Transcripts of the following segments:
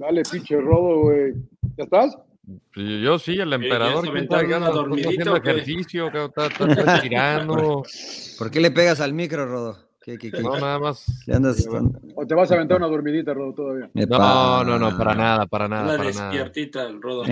Dale, pinche rodo, güey. ¿Ya estás? Yo sí, el emperador. que está, haciendo ejercicio, que está, está tirando. ¿Por qué le pegas al micro, Rodo? No, nada más. ¿O te vas a aventar una dormidita, Rodo, todavía? No, no, no, para nada, para nada. Una para despiertita, el Rodo.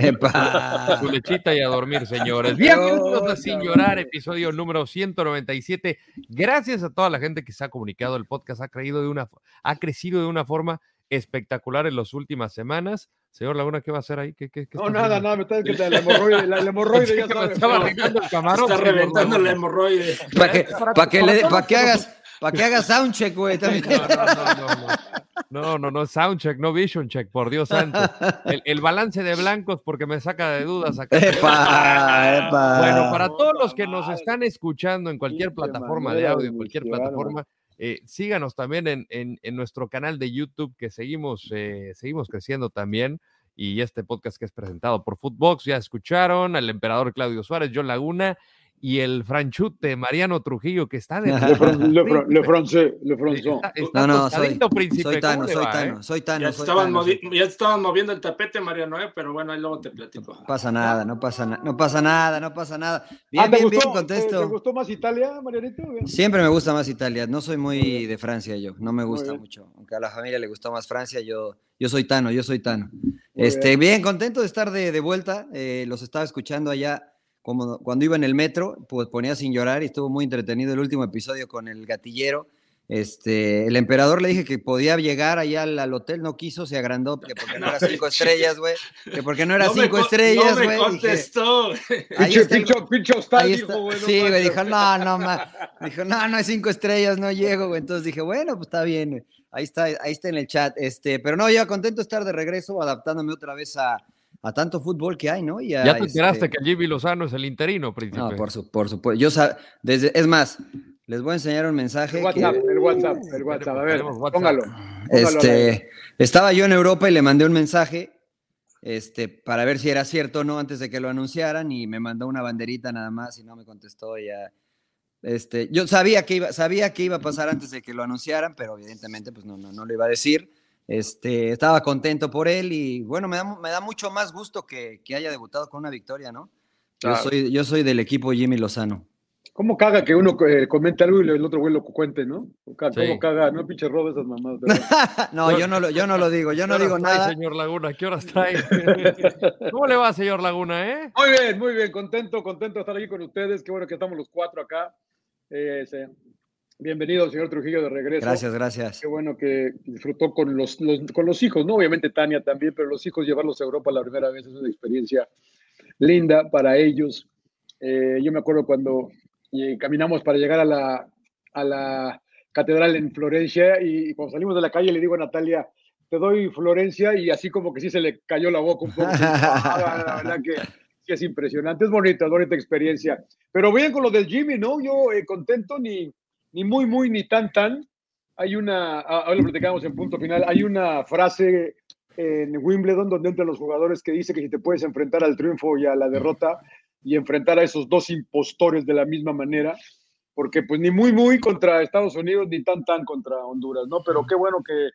Su lechita y a dormir, señores. Bienvenidos a Sin Llorar, episodio número 197. Gracias a toda la gente que se ha comunicado. El podcast ha, creído de una, ha crecido de una forma espectacular en las últimas semanas. Señor Laguna, ¿qué va a hacer ahí? ¿Qué, qué, qué no, nada, nada, me está diciendo la hemorroide, la, hemorroide ya sabes. Estaba arreglando el camarón. Está reventando la hemorroide. Para que, para que, le, para que hagas, para que hagas soundcheck, güey, también. No, no, no, no. No, no, no, soundcheck, no vision check, por Dios santo. El, el, balance de blancos porque me saca de dudas acá. Epa, epa. Bueno, para todos los que nos están escuchando en cualquier plataforma de audio, en cualquier plataforma, eh, síganos también en, en, nuestro canal de YouTube, que seguimos, eh, seguimos creciendo también. Y este podcast que es presentado por Footbox, ya escucharon al emperador Claudio Suárez, John Laguna y el franchute Mariano Trujillo, que está de. Le, fron, le, fron, le francés, le fronzó. No, no, soy, príncipe, soy Tano, soy va, Tano, eh? soy Tano. Ya, soy estaban tano, movi ya estaban moviendo el tapete, Mariano, ¿eh? pero bueno, ahí luego te platico. No pasa nada, no pasa nada, no pasa nada, no pasa nada. Bien, ah, bien, gustó, bien, contesto. ¿Te, gustó más Italia, Marianito? Siempre me gusta más Italia, no soy muy de Francia yo, no me gusta mucho. Aunque a la familia le gustó más Francia, yo, yo soy Tano, yo soy Tano. Este, bien. bien. contento de estar de, de vuelta, eh, los estaba escuchando allá como cuando iba en el metro, pues ponía sin llorar y estuvo muy entretenido el último episodio con el gatillero. Este, el emperador le dije que podía llegar allá al, al hotel, no quiso, se agrandó, que porque no, no era cinco estrellas, güey, que porque no era no cinco me, estrellas, güey. No me contestó. Pinche, pincho, pincho hostal, dijo, güey. Sí, güey, dijo, no, no, ma. dijo, no, no hay cinco estrellas, no llego, güey. Entonces dije, bueno, pues está bien, ahí está, ahí está en el chat. Este, pero no, ya contento de estar de regreso, adaptándome otra vez a, a tanto fútbol que hay, ¿no? Y a, ya te enteraste este... que Jimmy Lozano es el interino, príncipe. No, por, su, por supuesto. Yo sab... desde, es más, les voy a enseñar un mensaje. El WhatsApp, que... el WhatsApp, el WhatsApp. A ver, WhatsApp. póngalo. Este, estaba yo en Europa y le mandé un mensaje este, para ver si era cierto o no antes de que lo anunciaran y me mandó una banderita nada más y no me contestó ya. Este, yo sabía que iba, sabía que iba a pasar antes de que lo anunciaran, pero evidentemente pues no, no, no lo iba a decir. Este, estaba contento por él y bueno, me da, me da mucho más gusto que, que, haya debutado con una victoria, ¿no? Yo, soy, yo soy del equipo Jimmy Lozano. ¿Cómo caga que uno eh, comente algo y el otro güey lo cuente, no? ¿Cómo sí. caga? No pinche robo esas mamás. no, yo no, lo, yo no lo digo, yo no digo trae, nada. señor Laguna? ¿Qué horas trae? ¿Cómo le va, señor Laguna, eh? Muy bien, muy bien, contento, contento de estar aquí con ustedes. Qué bueno que estamos los cuatro acá. Eh, sí. Bienvenido, señor Trujillo, de regreso. Gracias, gracias. Qué bueno que disfrutó con los, los, con los hijos, ¿no? Obviamente Tania también, pero los hijos llevarlos a Europa la primera vez es una experiencia linda para ellos. Eh, yo me acuerdo cuando eh, caminamos para llegar a la, a la catedral en Florencia y, y, cuando salimos de la calle le digo a Natalia, te doy Florencia y así como que sí se le cayó la boca un poco. ah, la verdad que sí es impresionante, es bonita, es bonita experiencia. Pero bien con lo del Jimmy, ¿no? Yo eh, contento ni ni muy, muy, ni tan, tan. Hay una, ahora lo platicamos en punto final, hay una frase en Wimbledon donde entran los jugadores que dice que si te puedes enfrentar al triunfo y a la derrota y enfrentar a esos dos impostores de la misma manera, porque pues ni muy, muy contra Estados Unidos ni tan, tan contra Honduras, ¿no? Pero qué bueno que,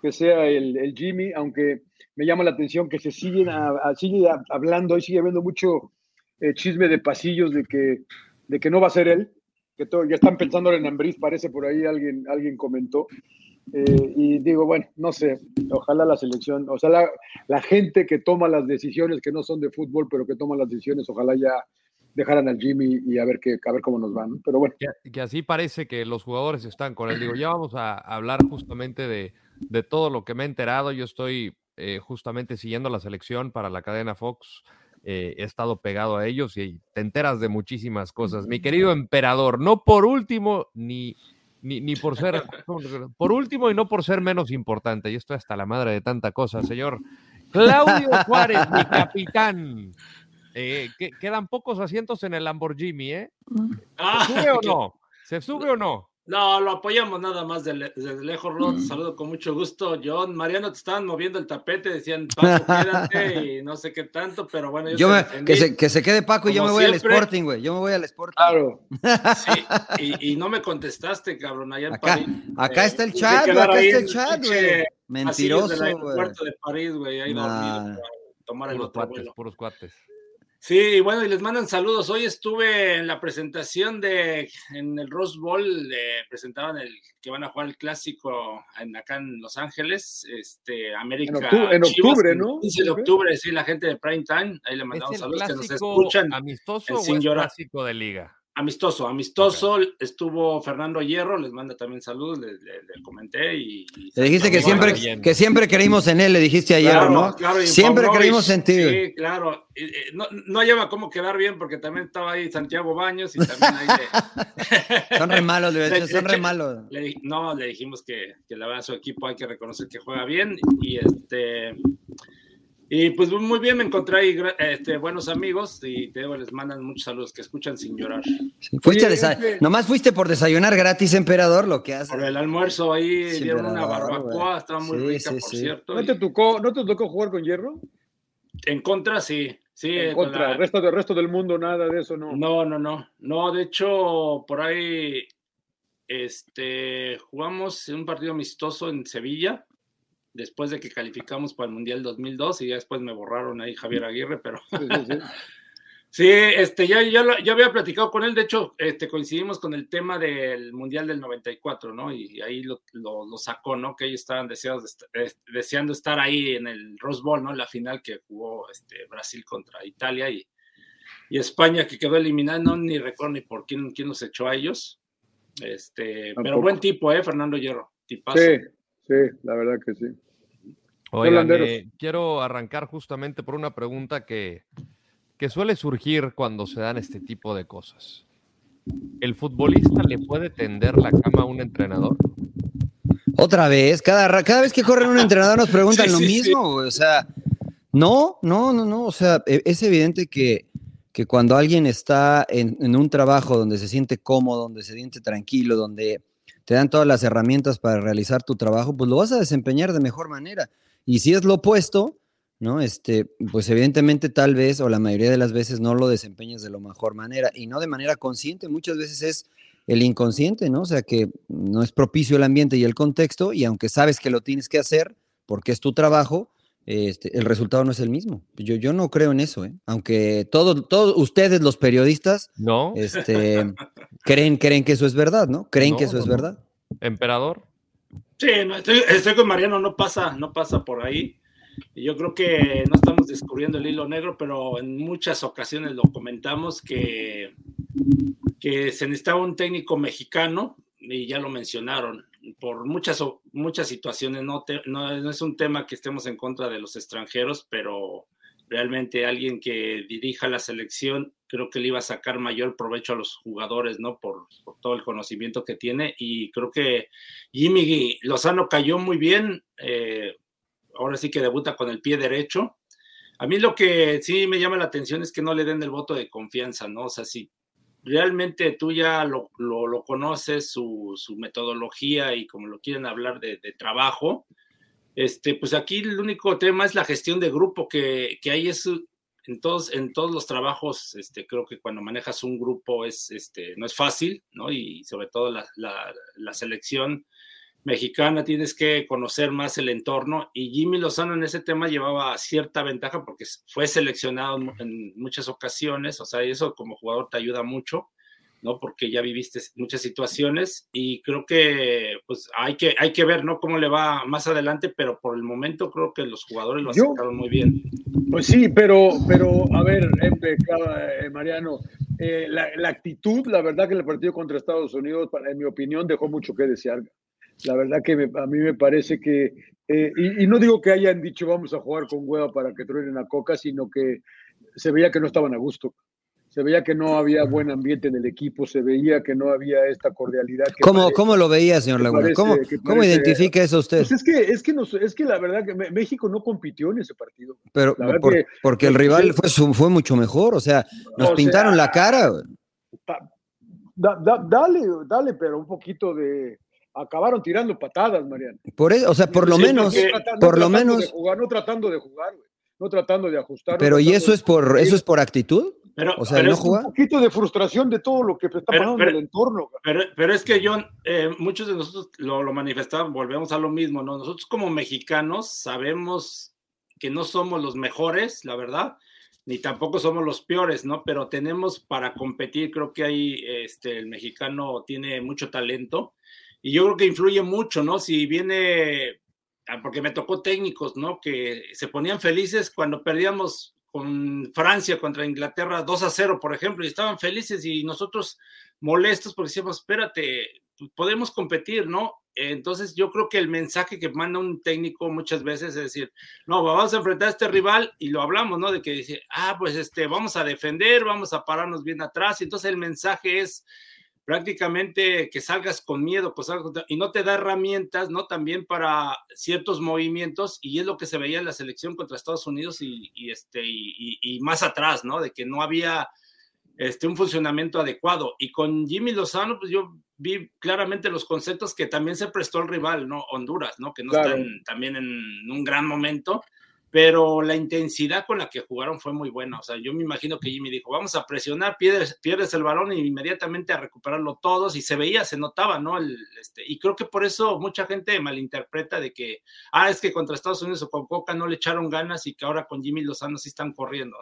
que sea el, el, Jimmy, aunque me llama la atención que se siguen sigue hablando y sigue habiendo mucho eh, chisme de pasillos de que, de que no va a ser él, que todo, ya están pensando en Ambriz, parece por ahí alguien, alguien comentó. Eh, y digo, bueno, no sé, ojalá la selección, o sea, la, la, gente que toma las decisiones que no son de fútbol, pero que toman las decisiones, ojalá ya dejaran al Jimmy y a ver, que, a ver cómo nos van. Pero bueno. Que, que, así parece que los jugadores están con él. Digo, ya vamos a hablar justamente de, de todo lo que me he enterado. Yo estoy eh, justamente siguiendo la selección para la cadena Fox eh, he estado pegado a ellos y te enteras de muchísimas cosas. Mi querido emperador, no por último, ni, ni, ni por ser, por último y no por ser menos importante, y estoy hasta la madre de tanta cosa, señor. Claudio Juárez, mi capitán. Eh, que, quedan pocos asientos en el Lamborghini, ¿eh? Ah, ¿Se sube o no? ¿Se sube o no? No, lo apoyamos nada más desde, desde lejos, Rod. Mm. Saludo con mucho gusto. John, Mariano, te estaban moviendo el tapete, decían, Paco, quédate y no sé qué tanto, pero bueno. Yo, yo me, que, se, que, se, quede Paco y yo me voy siempre. al Sporting, güey. Yo me voy al Sporting. Claro. Sí, y, y no me contestaste, cabrón. Allá acá, acá eh, está el chat, güey. Acá está el chat, güey. Mentiroso, güey. de París, güey, ahí Nah. dormido para tomar el Puros otro cuates, vuelo. puros cuates. Sí, y bueno, y les mandan saludos. Hoy estuve en la presentación de, en el Rose Bowl, eh, presentaban el que van a jugar el clásico en, acá en Los Ángeles, este, América. En octubre- en ¿no? 15 de octubre, sí, la gente de Prime Time, ahí le ¿Es mandamos saludos que nos escuchan. amistoso el o es clásico de liga? Amistoso, amistoso, estuvo Fernando Hierro, les manda también saludos, le, le- le comenté y, y- Le dijiste que siempre, bien. que siempre creímos en él, le dijiste ayer, Claro, ¿no? claro, y siempre creímos en ti. Sí, claro. Eh, No, no lleva cómo quedar bien porque también estaba ahí Santiago Baños y también ahí le- Son re malos, le son re malos. no, le dijimos que, que la verdad su equipo hay que reconocer que juega bien y este y pues muy bien me encontré ahí este, buenos amigos y te digo, les mandan muchos saludos que escuchan sin llorar. Sí, Fuiste a desa- este- Nomás fuiste por desayunar gratis, emperador, lo que haces. Por el almuerzo ahí Sí, dieron una barbacoa, güey. estaba muy Sí, rica, sí, por sí. cierto. ¿No y- te tocó, no te tocó jugar con hierro? en contra, sí. Sí, En con contra, la- el resto del resto del mundo, nada de eso, no. No, no, no. No, de hecho, por ahí este, jugamos un partido amistoso en Sevilla, después de que calificamos para el Mundial 2002 y ya después me borraron ahí Javier Aguirre, pero Sí, sí, sí. sí, este, ya, ya, lo- ya había platicado con él, de hecho, este, coincidimos con el tema del Mundial del 94, ¿no? Y ahí lo, lo- lo sacó, ¿no? Que ellos estaban deseados de deseando estar ahí en el Rose Bowl, ¿no? La final que jugó este, Brasil contra Italia y, y España que quedó eliminada, no ni recuerdo ni por quién, quién los echó a ellos. Este, pero buen tipo, ¿eh? Fernando Hierro, tipazo. Sí, sí, la verdad que sí. Oigan, eh, quiero arrancar justamente por una pregunta que, que suele surgir cuando se dan este tipo de cosas. ¿El futbolista le puede tender la cama a un entrenador? Otra vez, cada, cada vez que corren un entrenador nos preguntan Sí, lo sí, mismo, o sea, no, no, no, no, o sea, e- es evidente que, que cuando alguien está en, en un trabajo donde se siente cómodo, donde se siente tranquilo, donde te dan todas las herramientas para realizar tu trabajo, pues lo vas a desempeñar de mejor manera. Y si es lo opuesto, ¿no? Este, pues evidentemente tal vez o la mayoría de las veces no lo desempeñas de la mejor manera y no de manera consciente, muchas veces es el inconsciente, ¿no? O sea que no es propicio el ambiente y el contexto y aunque sabes que lo tienes que hacer porque es tu trabajo, este, el resultado no es el mismo. Yo, yo no creo en eso, ¿eh? Aunque todos, todos ustedes los periodistas ¿No? este, creen, creen que eso es verdad, ¿no? Creen No, que eso no, es verdad. ¿Emperador? Sí, no, estoy, estoy con Mariano, no pasa, no pasa por ahí. Yo creo que no estamos descubriendo el hilo negro, pero en muchas ocasiones lo comentamos que, que se necesitaba un técnico mexicano, y ya lo mencionaron, por muchas, muchas situaciones. No, no, no es un tema que estemos en contra de los extranjeros, pero realmente alguien que dirija la selección, creo que le iba a sacar mayor provecho a los jugadores, ¿no? Por, todo el conocimiento que tiene. Y creo que Jimmy Lozano cayó muy bien. eh, ahora sí que debuta con el pie derecho. A mí lo que sí me llama la atención es que no le den el voto de confianza, ¿no? O sea, si realmente tú ya lo, lo- conoces, su, su metodología y como lo quieren hablar de trabajo, este, pues aquí el único tema es la gestión de grupo que, que hay es en todos, en todos los trabajos, este, creo que cuando manejas un grupo es, este, no es fácil, ¿no? Y sobre todo la, la- la selección mexicana tienes que conocer más el entorno y Jimmy Lozano en ese tema llevaba cierta ventaja porque fue seleccionado en, en muchas ocasiones, o sea, y eso como jugador te ayuda mucho, ¿no? Porque ya viviste muchas situaciones y creo que pues hay que, hay que ver, ¿no? Cómo le va más adelante, pero por el momento creo que los jugadores lo aceptaron muy bien. Pues sí, pero, pero a ver, eh, Mariano, eh, la, la actitud, la verdad que el partido contra Estados Unidos, para- en mi opinión, dejó mucho que desear. La verdad que me- a mí me parece que, eh, y, y no digo que hayan dicho vamos a jugar con hueva para que truenen a Coca, sino que se veía que no estaban a gusto. Se veía que no había buen ambiente en el equipo, se veía que no había esta cordialidad. Que ¿Cómo, parece- ¿Cómo lo veía, señor Laguna? parece- ¿Cómo, cómo identifica eso usted? Pues es que, es que, nos- es que la verdad que México no compitió en ese partido. Pero por- que- porque el rival fue, fue mucho mejor, o sea, nos O sea, pintaron la cara. da- da- dale, dale, pero un poquito de. Acabaron tirando patadas, Mariano. Por eso, o sea, por lo Sí, menos, porque- Trata- no por lo tratando menos, de jugar, no tratando de jugar. No tratando de ajustar. no pero ¿y tratando eso es por eso es por actitud? Pero, o sea, ¿no es un poquito de frustración de todo lo que está pasando en el entorno. Pero, es que, John, eh, muchos de nosotros lo, lo manifestaban, volvemos a lo mismo, ¿no? Nosotros como mexicanos sabemos que no somos los mejores, la verdad, ni tampoco somos los peores, ¿no? Pero tenemos para competir, creo que ahí este, el mexicano tiene mucho talento y yo creo que influye mucho, ¿no? Si viene, ah, porque me tocó técnicos, ¿no? Que se ponían felices cuando perdíamos con Francia contra Inglaterra 2 a 0, por ejemplo, y estaban felices y nosotros molestos porque decíamos, espérate, podemos competir, ¿no? Entonces yo creo que el mensaje que manda un técnico muchas veces es decir, no, vamos a enfrentar a este rival y lo hablamos, ¿no? De que dice, ah, pues este, vamos a defender, vamos a pararnos bien atrás. Y entonces el mensaje es prácticamente que salgas con miedo pues, y no te da herramientas, ¿no? También para ciertos movimientos y es lo que se veía en la selección contra Estados Unidos y, este, y, y más atrás, ¿no? De que no había este, un funcionamiento adecuado. Y con Jimmy Lozano, pues yo vi claramente los conceptos que también se prestó el rival, ¿no? Honduras, ¿no? Que no están también en un gran momento, pero la intensidad con la que jugaron fue muy buena. O sea, yo me imagino que Jimmy dijo, vamos a presionar, pierdes, pierdes el balón y inmediatamente a recuperarlo todos, y se veía, se notaba, ¿no? El, este, y creo que por eso mucha gente malinterpreta de que, ah, es que contra Estados Unidos o con Coca no le echaron ganas y que ahora con Jimmy Lozano sí están corriendo.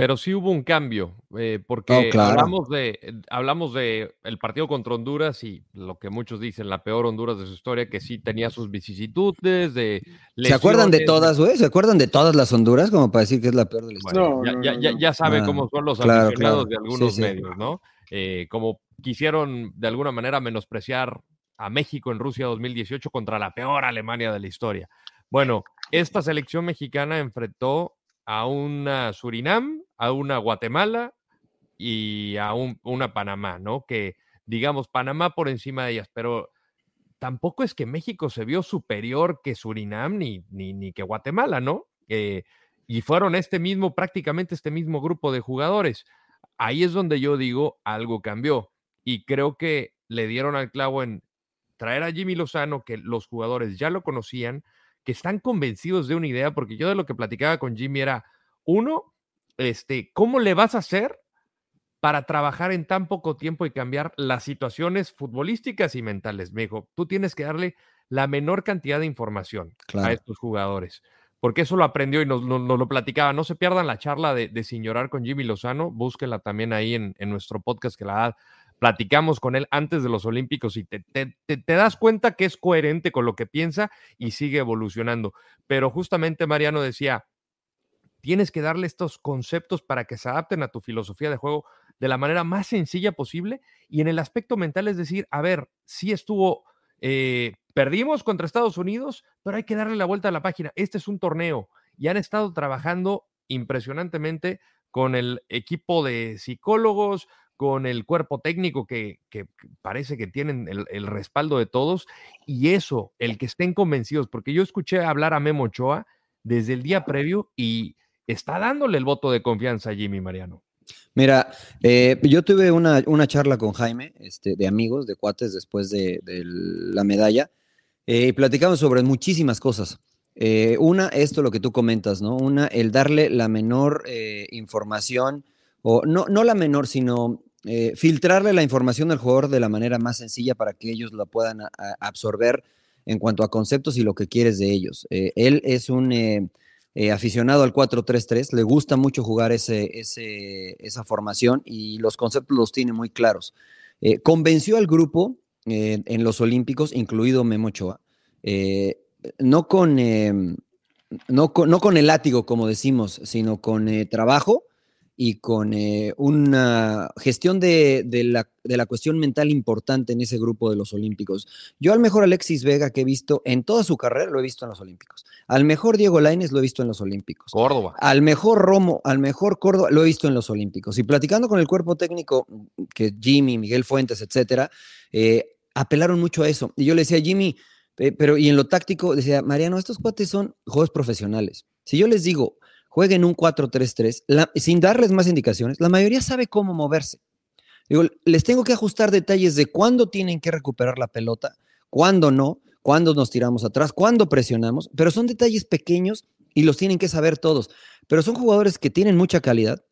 Pero sí hubo un cambio, eh, porque hablamos de hablamos de el partido contra Honduras y lo que muchos dicen, la peor Honduras de su historia, que sí tenía sus vicisitudes, de ¿Se acuerdan de todas, güey? ¿Se acuerdan de todas las Honduras como para decir que es la peor de la historia? ya, ya, sabe cómo son los aficionados de algunos medios, ¿no? Eh, como quisieron de alguna manera menospreciar a México en Rusia 2018 contra la peor Alemania de la historia. Bueno, esta selección mexicana enfrentó a una Surinam, a una Guatemala y a una Panamá, ¿no? Que digamos Panamá por encima de ellas, pero tampoco es que México se vio superior que Surinam ni, ni, que Guatemala, ¿no? Eh, y fueron este mismo, prácticamente este mismo grupo de jugadores. Ahí es donde yo digo algo cambió y creo que le dieron al clavo en traer a Jimmy Lozano, que los jugadores ya lo conocían, que están convencidos de una idea, porque yo de lo que platicaba con Jimmy era, uno, este, ¿cómo le vas a hacer para trabajar en tan poco tiempo y cambiar las situaciones futbolísticas y mentales? Me dijo, tú tienes que darle la menor cantidad de información a estos jugadores. Porque eso lo aprendió y nos, lo platicaba. No se pierdan la charla de, de Sin Llorar con Jimmy Lozano. Búsquenla también ahí en, en nuestro podcast que la platicamos con él antes de los Olímpicos y te, das cuenta que es coherente con lo que piensa y sigue evolucionando. Pero justamente Mariano decía, tienes que darle estos conceptos para que se adapten a tu filosofía de juego de la manera más sencilla posible y en el aspecto mental es decir, a ver, si estuvo, eh, perdimos contra Estados Unidos, pero hay que darle la vuelta a la página. Este es un torneo y han estado trabajando impresionantemente con el equipo de psicólogos, con el cuerpo técnico que, parece que tienen el, respaldo de todos y eso, el que estén convencidos, porque yo escuché hablar a Memo Ochoa desde el día previo y está dándole el voto de confianza a Jimmy Mariano. Mira, eh, yo tuve una, charla con Jaime, este, de amigos, de cuates, después de, la medalla, eh, y platicamos sobre muchísimas cosas. Eh, una, esto lo que tú comentas, ¿no? Una, el darle la menor información, o no, no la menor, sino filtrarle la información al jugador de la manera más sencilla para que ellos la puedan absorber en cuanto a conceptos y lo que quieres de ellos. Él es un eh, aficionado al 4-3-3, le gusta mucho jugar ese, esa formación y los conceptos los tiene muy claros. convenció al grupo en los Olímpicos, incluido Memo Ochoa, no con, no, con, no con el látigo, como decimos, sino con trabajo y con eh, una gestión de, la, cuestión mental importante en ese grupo de los Olímpicos. Yo al mejor Alexis Vega que he visto en toda su carrera lo he visto en los Olímpicos. Al mejor Diego Lainez lo he visto en los Olímpicos. Córdoba. Al mejor Romo, al mejor Córdoba lo he visto en los Olímpicos. Y platicando con el cuerpo técnico, que Jimmy, Miguel Fuentes, etcétera, eh, apelaron mucho a eso. Y yo le decía, Jimmy, pero y en lo táctico, decía, Mariano, estos cuates son juegos profesionales. Si yo les digo, jueguen un 4-3-3, sin darles más indicaciones, la mayoría sabe cómo moverse. Les tengo que ajustar detalles de cuándo tienen que recuperar la pelota, cuándo no, cuándo nos tiramos atrás, cuándo presionamos, pero son detalles pequeños y los tienen que saber todos. Pero son jugadores que tienen mucha calidad,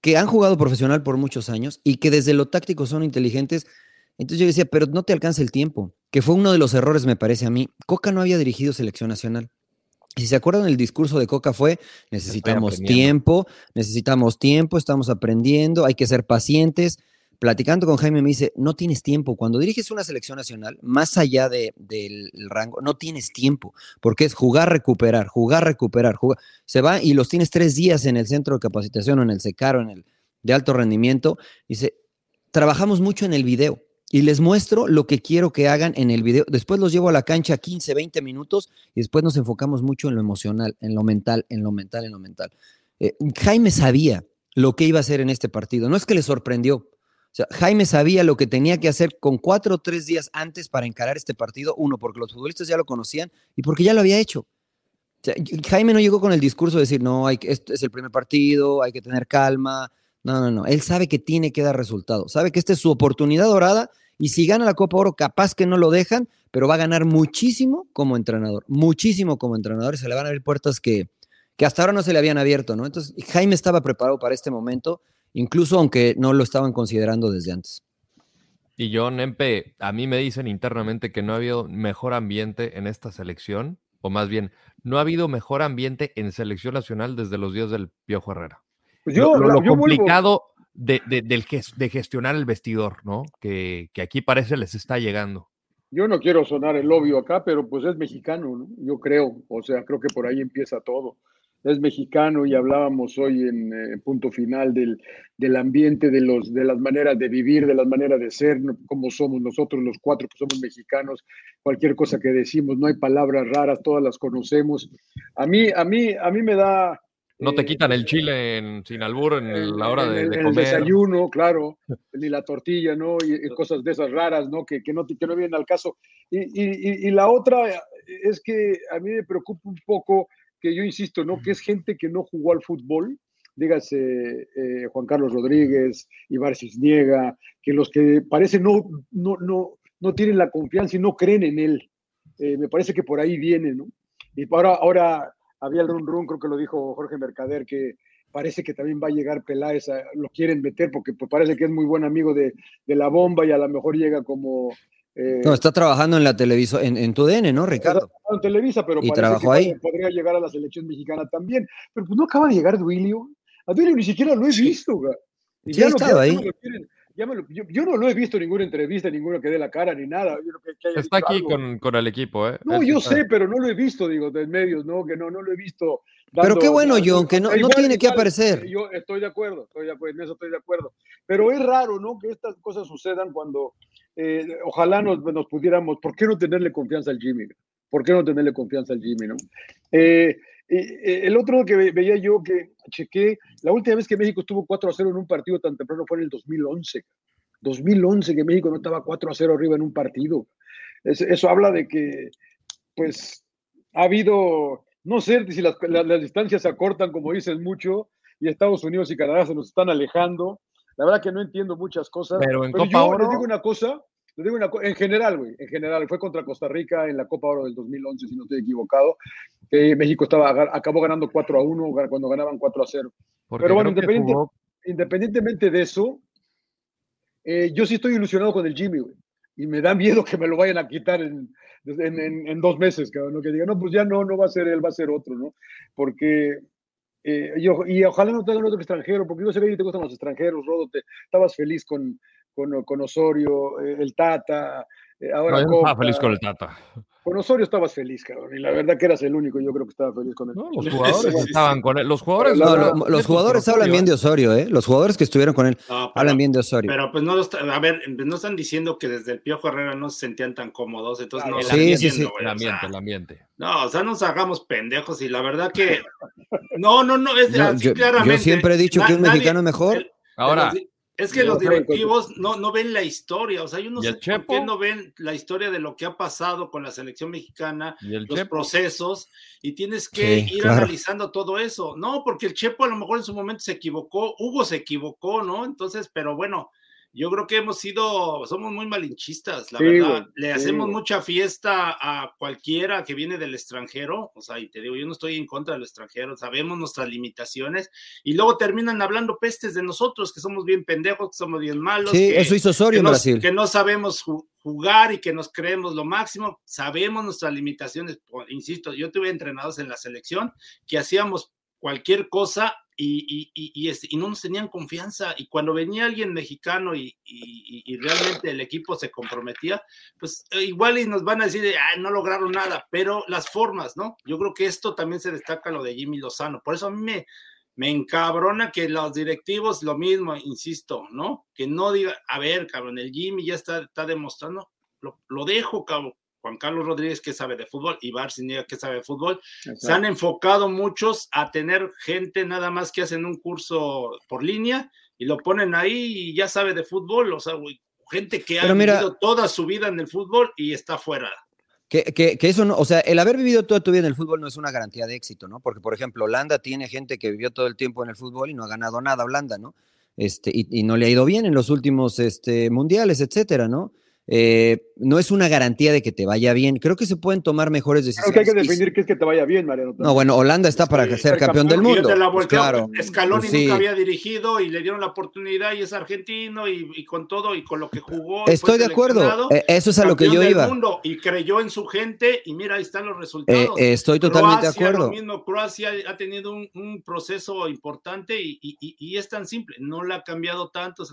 que han jugado profesional por muchos años y que desde lo táctico son inteligentes. Entonces yo decía, pero no te alcanza el tiempo, que fue uno de los errores, me parece a mí. Coca no había dirigido selección nacional. Si se acuerdan, el discurso de Coca fue, necesitamos tiempo, necesitamos tiempo, estamos aprendiendo, hay que ser pacientes. Platicando con Jaime me dice, no tienes tiempo. Cuando diriges una selección nacional, más allá de, del rango, no tienes tiempo, porque es jugar, recuperar, jugar, recuperar. Jugar. Se va y los tienes tres días en el centro de capacitación o en el SECAR o en el de alto rendimiento. Dice, trabajamos mucho en el video y les muestro lo que quiero que hagan en el video. Después los llevo a la cancha 15, 20 minutos y después nos enfocamos mucho en lo emocional, en lo mental, en lo mental, en lo mental. Eh, Jaime sabía lo que iba a hacer en este partido. No es que le sorprendió. O Jaime sabía lo que tenía que hacer con cuatro o tres días antes para encarar este partido. Uno, porque los futbolistas ya lo conocían y porque ya lo había hecho. Jaime no llegó con el discurso de decir, no, hay, este es el primer partido, hay que tener calma. No, no, no. Él sabe que tiene que dar resultado. Sabe que esta es su oportunidad dorada y si gana la Copa Oro, capaz que no lo dejan, pero va a ganar muchísimo como entrenador, muchísimo como entrenador y se le van a abrir puertas que, que hasta ahora no se le habían abierto, ¿no? Entonces, Jaime estaba preparado para este momento, incluso aunque no lo estaban considerando desde antes. Y John Empe, a mí me dicen internamente que no ha habido mejor ambiente en esta selección, o más bien, no ha habido mejor ambiente en selección nacional desde los días del Piojo Herrera. Pues yo, lo, complicado, de, de gestionar el vestidor, ¿no? Que, que, aquí parece les está llegando. Yo no quiero sonar el obvio acá, pero pues es mexicano, ¿no? Yo creo, o sea, creo que por ahí empieza todo. Es mexicano y hablábamos hoy en eh, punto final del, del, ambiente, de, los, de las maneras de vivir, de las maneras de ser, como somos nosotros los cuatro que somos mexicanos, cualquier cosa que decimos, no hay palabras raras, todas las conocemos. A mí, a mí, a mí me da, no te quitan el chile en, sin albur en la hora de, comer. El desayuno, claro, ni la tortilla, ¿no? Y, cosas de esas raras, ¿no? Que, que no, que no vienen al caso. Y, y, y, la otra es que a mí me preocupa un poco, que yo insisto, ¿no? Que es gente que no jugó al fútbol, dígase eh, Juan Carlos Rodríguez, Ibar Cisniega, que los que parece no, no, no, no tienen la confianza y no creen en él. Eh, me parece que por ahí viene, ¿no? Y ahora, ahora había el run run, creo que lo dijo Jorge Mercader, que parece que también va a llegar Peláez, lo quieren meter porque pues, parece que es muy buen amigo de, la bomba y a lo mejor llega como... Eh, no, está trabajando en la televisión, en, en tu DN, ¿no, Ricardo? En Televisa, pero ¿Y trabajó ahí? podría llegar a la selección mexicana también. Pero pues no acaba de llegar Duilio. A Duilio ni siquiera lo he visto. ya yo, no lo he visto en ninguna entrevista, ninguno que dé la cara ni nada. Está aquí con, el equipo, ¿eh? No, yo sé, pero no lo he visto, digo, de medios, ¿no? Que no, no lo he visto. pero qué bueno, John, que no, tiene que aparecer. Yo estoy de acuerdo, estoy de acuerdo, en eso estoy de acuerdo. Pero es raro, ¿no? Que estas cosas sucedan cuando eh, ojalá nos, nos, pudiéramos, ¿por qué no tenerle confianza al Jimmy? ¿Por qué no tenerle confianza al Jimmy, no? Eh, eh, el otro que veía yo, que chequé, la última vez que México estuvo 4 a 0 en un partido tan temprano fue en el 2011. 2011 que México no estaba 4 a 0 arriba en un partido. eso habla de que, pues, ha habido, no sé si las, distancias se acortan, como dicen mucho, y Estados Unidos y Canadá se nos están alejando. La verdad que no entiendo muchas cosas. Pero en Copa yo les digo una cosa, les digo una en general, güey, en general, fue contra Costa Rica en la Copa Oro del 2011, si no estoy equivocado. México estaba, acabó ganando 4 a 1 cuando ganaban 4 a 0. Pero bueno, independientemente de eso, eh, yo sí estoy ilusionado con el Jimmy, güey. Y me da miedo que me lo vayan a quitar en, en, en, dos meses, cabrón. Que digan, no, pues ya no, no va a ser él, va a ser otro, ¿no? Porque eh, y, ojalá no tengan otro extranjero, porque yo sé que te gustan los extranjeros, Rodo, te, estabas feliz con, con, con Osorio, eh, el Tata, ahora no, estaba feliz con el Tata. Con Osorio estabas feliz, cabrón, y la verdad que eras el único, yo creo que estaba feliz con él. No, los jugadores estaban con él. Los jugadores, los jugadores hablan bien de Osorio, ¿eh? Los jugadores que estuvieron con él hablan bien de Osorio. Pero pues no, a ver, no están diciendo que desde el Piojo Herrera no se sentían tan cómodos, entonces no. Sí, sí, sí. El ambiente, el ambiente. No, o sea, nos hagamos pendejos y la verdad que. No, no, no, es así yo, claramente. Yo siempre he dicho que un mexicano es mejor. Ahora. Es que los directivos no, no ven la historia, o sea, yo no sé por qué no ven la historia de lo que ha pasado con la selección mexicana, los procesos, y tienes que ir analizando todo eso. No, porque el Chepo a lo mejor en su momento se equivocó, Hugo se equivocó, ¿no? Entonces, pero bueno, yo creo que hemos sido, somos muy malinchistas, la verdad. Le hacemos mucha fiesta a cualquiera que viene del extranjero, o sea, y te digo, yo no estoy en contra del extranjero, sabemos nuestras limitaciones, y luego terminan hablando pestes de nosotros, que somos bien pendejos, que somos bien malos. Sí, que, eso hizo Osorio en Brasil. Que no sabemos jugar y que nos creemos lo máximo, sabemos nuestras limitaciones, insisto, yo tuve entrenados en la selección que hacíamos cualquier cosa y, y, no nos tenían confianza. Y cuando venía alguien mexicano y, realmente el equipo se comprometía, pues eh, igual y nos van a decir, no lograron nada, pero las formas, ¿no? Yo creo que esto también se destaca lo de Jimmy Lozano. Por eso a mí me, me encabrona que los directivos lo mismo, insisto, ¿no? Que no diga, a ver, cabrón, el Jimmy ya está, está demostrando, lo, lo dejo, cabrón Juan Carlos Rodríguez que sabe de fútbol y Barcinia que sabe de fútbol, se han enfocado muchos a tener gente nada más que hacen un curso por línea y lo ponen ahí y ya sabe de fútbol, o sea, gente que ha vivido toda su vida en el fútbol y está fuera. Que, que, que, eso no, o sea, el haber vivido toda tu vida en el fútbol no es una garantía de éxito, ¿no? Porque, por ejemplo, Holanda tiene gente que vivió todo el tiempo en el fútbol y no ha ganado nada, Holanda, ¿no? Este, y, y no le ha ido bien en los últimos este, mundiales, etcétera, ¿no? Eh, no es una garantía de que te vaya bien. Creo que se pueden tomar mejores decisiones. Creo que hay que definir qué es que te vaya bien, Mariano. No, bueno, Holanda está para ser campeón, del mundo. Pues claro. Scaloni pues nunca había dirigido y le dieron la oportunidad y es argentino y, con todo y con lo que jugó. Estoy de acuerdo. Eh, eso es a lo que yo iba. y creyó en su gente y mira, ahí están los resultados. Eh, estoy totalmente de acuerdo. Lo mismo, Croacia ha tenido un, proceso importante y, es tan simple. No le ha cambiado tanto.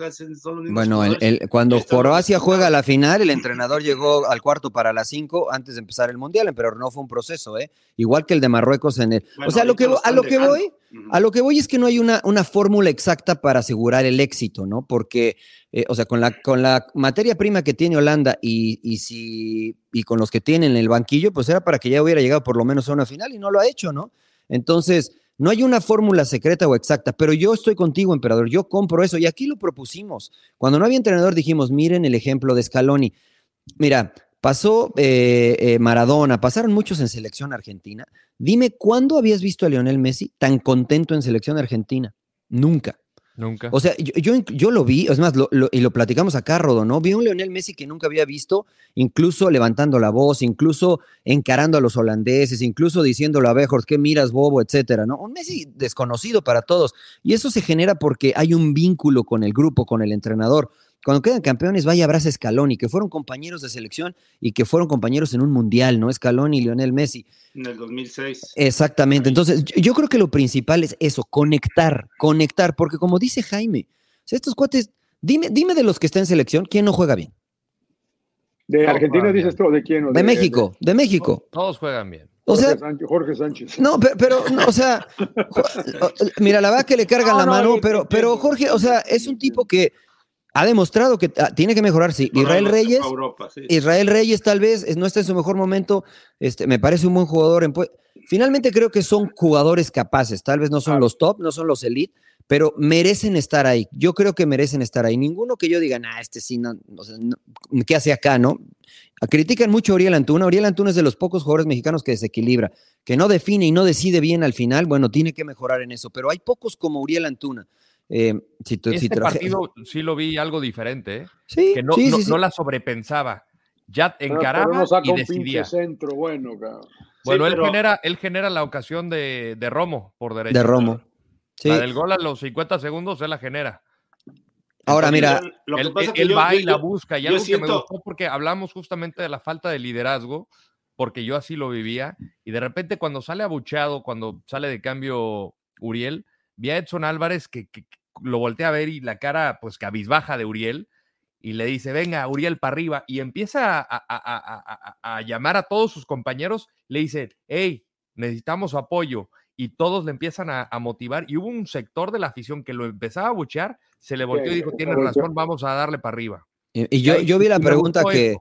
bueno, cuando Croacia juega la final el entrenador llegó al cuarto para las cinco antes de empezar el mundial, pero no fue un proceso, ¿eh? Igual que el de Marruecos en el. o sea, lo que, a lo que voy, a lo que voy es que no hay una, una fórmula exacta para asegurar el éxito, ¿no? Porque, eh, o sea, con la, con la materia prima que tiene Holanda y, y, si, y con los que tienen en el banquillo, pues era para que ya hubiera llegado por lo menos a una final y no lo ha hecho, ¿no? Entonces, no hay una fórmula secreta o exacta, pero yo estoy contigo, emperador. Yo compro eso y aquí lo propusimos. Cuando no había entrenador dijimos, miren el ejemplo de Scaloni. Mira, pasó eh, eh, Maradona, pasaron muchos en selección argentina. Dime, ¿cuándo habías visto a Lionel Messi tan contento en selección argentina? Nunca. Nunca. O sea, yo, yo, lo vi, es más, y lo platicamos acá, Rodo, ¿no? Vi un Leonel Messi que nunca había visto, incluso levantando la voz, incluso encarando a los holandeses, incluso diciéndolo a Bejors, ¿qué miras, bobo, etcétera, ¿no? Un Messi desconocido para todos. Y eso se genera porque hay un vínculo con el grupo, con el entrenador cuando quedan campeones, vaya abraza Scaloni, que fueron compañeros de selección y que fueron compañeros en un mundial, ¿no? Scaloni y Lionel Messi. En el 2006. Exactamente. Entonces, yo, creo que lo principal es eso, conectar, conectar, porque como dice Jaime, estos cuates, dime, dime de los que están en selección, ¿quién no juega bien? ¿De Argentina dices tú? ¿De quién? De, México, de, México. Todos juegan bien. O sea, Jorge Sánchez. No, pero, o sea, mira, la verdad que le cargan la mano, pero, pero Jorge, o sea, es un tipo que ha demostrado que ah, tiene que mejorar, sí. Israel Reyes, Israel Reyes tal vez no está en su mejor momento, este, me parece un buen jugador. En, finalmente creo que son jugadores capaces, tal vez no son los top, no son los elite, pero merecen estar ahí. Yo creo que merecen estar ahí. Ninguno que yo diga, nah, este sí, no, ¿qué hace acá, no? Critican mucho a Uriel Antuna. Uriel Antuna es de los pocos jugadores mexicanos que desequilibra, que no define y no decide bien al final. Bueno, tiene que mejorar en eso, pero hay pocos como Uriel Antuna. Eh, este partido sí lo vi algo diferente, ¿eh? sí, que no, no, la sobrepensaba. Ya encaraba y decidía. Centro, bueno, bueno él, genera, él genera la ocasión de, de Romo por derecha. De Romo. La del gol a los 50 segundos él la genera. Ahora, mira, él, va y la busca. Y algo que me gustó porque hablamos justamente de la falta de liderazgo, porque yo así lo vivía. Y de repente, cuando sale abucheado, cuando sale de cambio Uriel, vi a Edson Álvarez que, lo voltea a ver y la cara, pues, cabizbaja de Uriel, y le dice, venga, Uriel, para arriba, y empieza a, llamar a todos sus compañeros, le dice, hey, necesitamos apoyo, y todos le empiezan a, motivar, y hubo un sector de la afición que lo empezaba a buchear, se le volteó y dijo, tienes razón, vamos a darle para arriba. Y, yo, yo vi la pregunta que...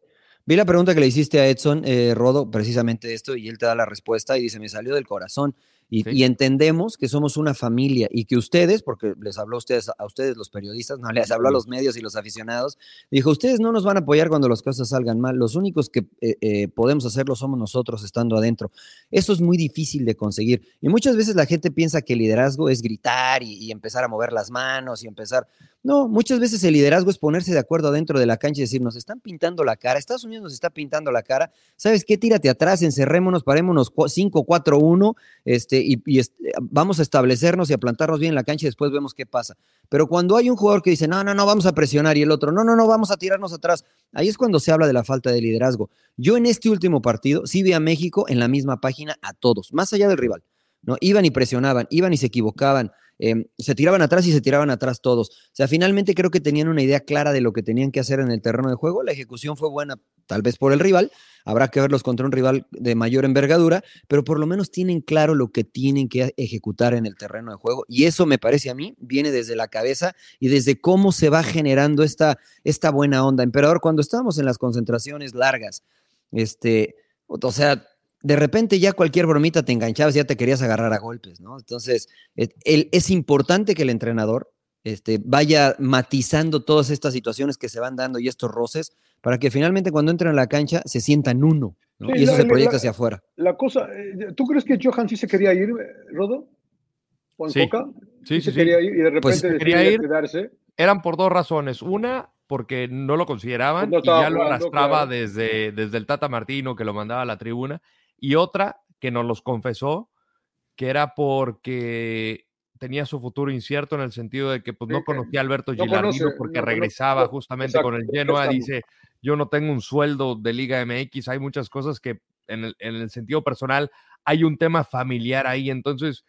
Vi la pregunta que le hiciste a Edson, eh, Rodo, precisamente esto, y él te da la respuesta y dice, me salió del corazón. Y, entendemos que somos una familia y que ustedes, porque les habló a ustedes, a ustedes los periodistas, no les habló a los medios y los aficionados, dijo, ustedes no nos van a apoyar cuando las cosas salgan mal, los únicos que eh, eh, podemos hacerlo somos nosotros estando adentro. Eso es muy difícil de conseguir. Y muchas veces la gente piensa que el liderazgo es gritar y, y empezar a mover las manos y empezar... No, muchas veces el liderazgo es ponerse de acuerdo adentro de la cancha y decir, nos están pintando la cara, Estados Unidos nos está pintando la cara, ¿sabes qué? Tírate atrás, encerrémonos, parémonos 5-4-1 este, y, vamos a establecernos y a plantarnos bien en la cancha y después vemos qué pasa. Pero cuando hay un jugador que dice, no, no, no, vamos a presionar y el otro, no, no, no, vamos a tirarnos atrás, ahí es cuando se habla de la falta de liderazgo. Yo en este último partido sí vi a México en la misma página a todos, más allá del rival. ¿no? Iban y presionaban, iban y se equivocaban, em, se tiraban atrás y se tiraban atrás todos. O sea, finalmente creo que tenían una idea clara de lo que tenían que hacer en el terreno de juego. La ejecución fue buena, tal vez por el rival. Habrá que verlos contra un rival de mayor envergadura, pero por lo menos tienen claro lo que tienen que ejecutar en el terreno de juego. Y eso me parece a mí, viene desde la cabeza y desde cómo se va generando esta, esta buena onda. Emperador, cuando estábamos en las concentraciones largas, este, o sea, de repente ya cualquier bromita te enganchabas, ya te querías agarrar a golpes, ¿no? Entonces, es importante que el entrenador este, vaya matizando todas estas situaciones que se van dando y estos roces para que finalmente cuando entren a la cancha se sientan uno ¿no? y eso se proyecta hacia afuera. La cosa, eh, ¿tú crees que Johan sí se quería ir, Rodo? ¿Con sí. Coca? Sí, sí, se quería ir y de pues, repente quería ir, quedarse. Eran por dos razones. Una, porque no lo consideraban Pues no y ya lo arrastraba claro. desde, desde el Tata Martino que lo mandaba a la tribuna. Y otra, que nos los confesó, que era porque tenía su futuro incierto en el sentido de que pues, Sí, no que conocía a Alberto no Gilardino conoce, porque no regresaba no, justamente con el Genoa. Dice, yo no tengo un sueldo de Liga MX, hay muchas cosas que en el, en el sentido personal hay un tema familiar ahí. Entonces,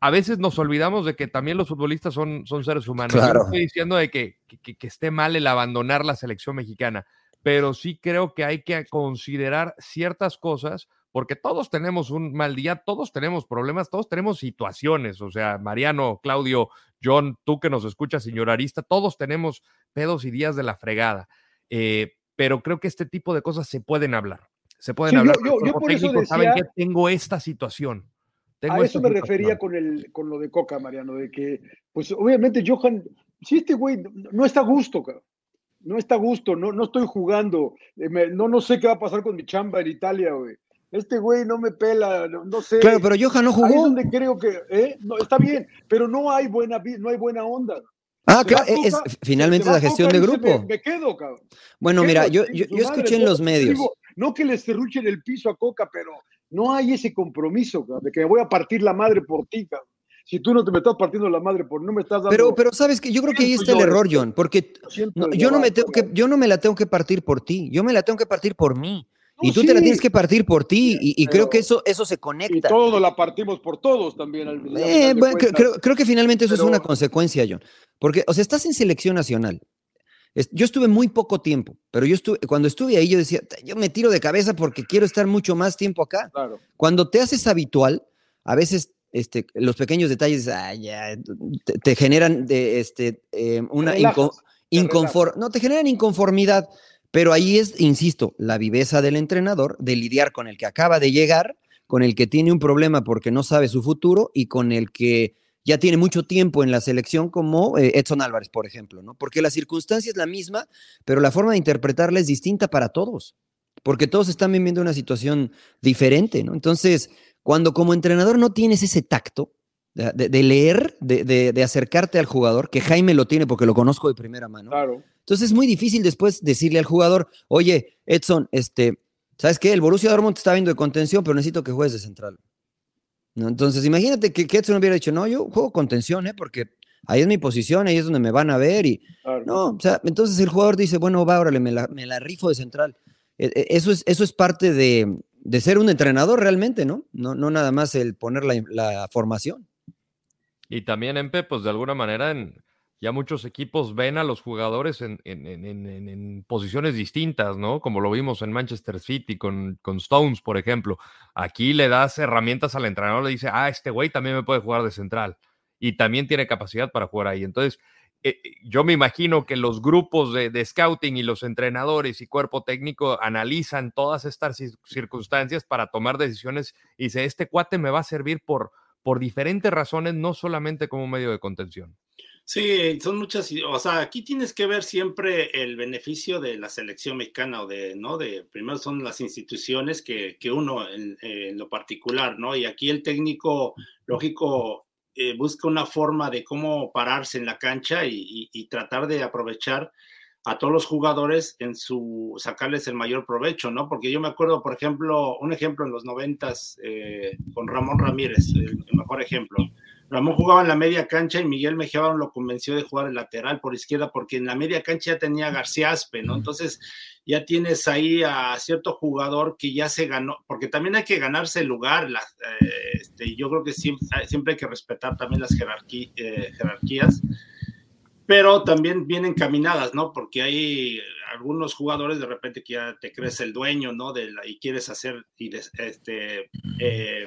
a veces nos olvidamos de que también los futbolistas son, son seres humanos. Yo Claro. no estoy diciendo de que, que- que esté mal el abandonar la selección mexicana, pero sí creo que hay que considerar ciertas cosas, porque todos tenemos un mal día, todos tenemos problemas, todos tenemos situaciones. O sea, Mariano, Claudio, John, tú que nos escuchas, señor Arista, todos tenemos pedos y días de la fregada. Eh, pero creo que este tipo de cosas se pueden hablar. Se pueden Sí, hablar. yo- por eso técnico, ¿Saben qué? Tengo esta situación. Tengo A esta eso me situación. refería con, el, con lo de Coca, Mariano, de que, pues obviamente Johan, si este güey no- está a gusto, cabrón, no está a gusto, no, no estoy jugando, eh, me- no, no sé qué va a pasar con mi chamba en Italia, güey. Este güey no me pela, no, no sé. Claro, pero Johan no Ahí es jugó. donde creo que, ¿eh? No, está bien, pero no hay buena, no hay buena onda. Ah, claro, es, finalmente es va la gestión de grupo. Me, me quedo, cabrón. Bueno, mira, yo, yo, yo madre, escuché en los medios. digo, no que le cerruchen el piso a Coca, pero no hay ese compromiso, cabrón, de que me voy a partir la madre por ti, cabrón. Si tú no te me estás partiendo la madre por no me estás dando. Pero, pero sabes que yo creo que ahí está el error, esto. John, porque no, yo no me abajo, tengo que, yo no me la tengo que partir por ti, yo me la tengo que partir por mí. Y tú te la tienes que partir por ti, y, y creo que eso, eso se Y conecta. todos la partimos por todos también. Al, Eh, bueno, creo, creo- que finalmente eso es una consecuencia, John. Porque, o sea, estás en selección nacional. Yo estuve muy poco tiempo, pero yo estuve, cuando estuve ahí, yo decía, yo me tiro de cabeza porque quiero estar mucho más tiempo acá. Claro. Cuando te haces habitual, a veces este, los pequeños detalles ah, ya, te, te generan de, este, eh, una relajas, inco- te inconfor- no, te generan inconformidad, pero ahí es, insisto, la viveza del entrenador de lidiar con el que acaba de llegar, con el que tiene un problema porque no sabe su futuro y con el que ya tiene mucho tiempo en la selección como eh, Edson Álvarez, por ejemplo, ¿no? Porque la circunstancia es la misma, pero la forma de interpretarla es distinta para todos, porque todos están viviendo una situación diferente, ¿no? Entonces, cuando como entrenador no tienes ese tacto de, de- leer, de, de- de acercarte al jugador, que Jaime lo tiene porque lo conozco de primera mano, Claro. Entonces es muy difícil después decirle al jugador, oye, Edson, este, ¿sabes qué? El Borussia Dortmund te está viendo de contención, pero necesito que juegues de central. ¿No? Entonces, imagínate que, que Edson hubiera dicho, no, yo juego contención, ¿eh? Porque ahí es mi posición, ahí es donde me van a ver y, claro. no, o sea, entonces el jugador dice, bueno, va, órale, me la, me la rifo de central. E- e- Eso es, eso es parte de, de ser un entrenador realmente, ¿no? No, no nada más el poner la, la formación. Y también, Empe, pues de alguna manera en, ya muchos equipos ven a los jugadores en, posiciones distintas, ¿no? Como lo vimos en Manchester City con, Stones, por ejemplo. Aquí le das herramientas al entrenador, le dice, ah, este güey también me puede jugar de central y también tiene capacidad para jugar ahí. Entonces, eh, eh, yo me imagino que los grupos de, scouting y los entrenadores y cuerpo técnico analizan todas estas cir- circunstancias para tomar decisiones y dice, este cuate me va a servir por, por diferentes razones, no solamente como medio de contención. Sí, son muchas, o sea, aquí tienes que ver siempre el beneficio de la selección mexicana o de, ¿no? De, primero son las instituciones que, que uno en, lo particular, ¿no? Y aquí el técnico, lógico, eh, busca una forma de cómo pararse en la cancha y, tratar de aprovechar a todos los jugadores en su sacarles el mayor provecho, ¿no? Porque yo me acuerdo, por ejemplo, un ejemplo en los noventas eh, con Ramón Ramírez, el, mejor ejemplo. Ramón jugaba en la media cancha y Miguel Mejía lo convenció de jugar el lateral por izquierda porque en la media cancha ya tenía García Aspe, ¿no? Entonces ya tienes ahí a cierto jugador que ya se ganó, porque también hay que ganarse el lugar, eh, este, yo creo que siempre, siempre, hay que respetar también las eh, jerarquías, pero también vienen caminadas, ¿no? Porque hay algunos jugadores de repente que ya te crees el dueño, ¿no? De y quieres hacer, y este, eh,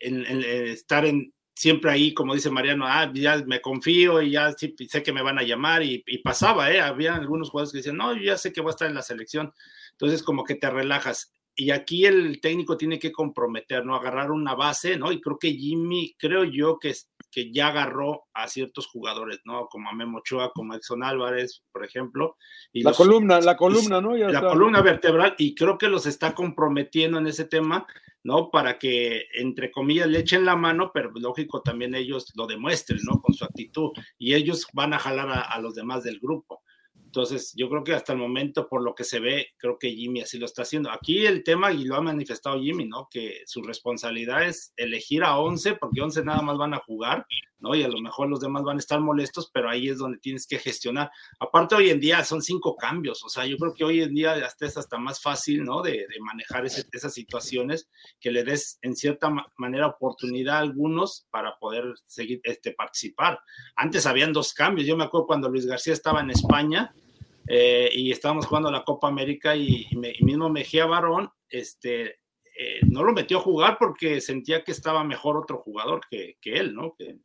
estar en, siempre ahí, como dice Mariano, ah, ya me confío y ya sé que me van a llamar y, pasaba, ¿eh? Había algunos jugadores que decían, no, yo ya sé que voy a estar en la selección. Entonces, como que te relajas. Y aquí el técnico tiene que comprometer, ¿no? Agarrar una base, ¿no? Y creo que Jimmy, creo yo que, que ya agarró a ciertos jugadores, ¿no? Como a Memo Ochoa, como a Exxon Álvarez, por ejemplo. Y la columna, la columna, ¿no? la columna vertebral, y creo que los está comprometiendo en ese tema ¿no? Para que, entre comillas, le echen la mano, pero lógico también ellos lo demuestren, ¿no? Con su actitud. Y ellos van a jalar a, los demás del grupo. Entonces, yo creo que hasta el momento, por lo que se ve, creo que Jimmy así lo está haciendo. Aquí el tema, y lo ha manifestado Jimmy, ¿no? Que su responsabilidad es elegir a 11, porque 11 nada más van a jugar, ¿no? Y a lo mejor los demás van a estar molestos, pero ahí es donde tienes que gestionar. Aparte, hoy en día son cinco cambios, o sea, yo creo que hoy en día hasta es hasta más fácil, ¿no? De, manejar esas situaciones, que le des en cierta manera oportunidad a algunos para poder seguir, este, participar. Antes habían dos cambios, yo me acuerdo cuando Luis García estaba en España, eh, y estábamos jugando la Copa América y, mismo Mejía Barón, este, eh, no lo metió a jugar porque sentía que estaba mejor otro jugador que, él, ¿no? Que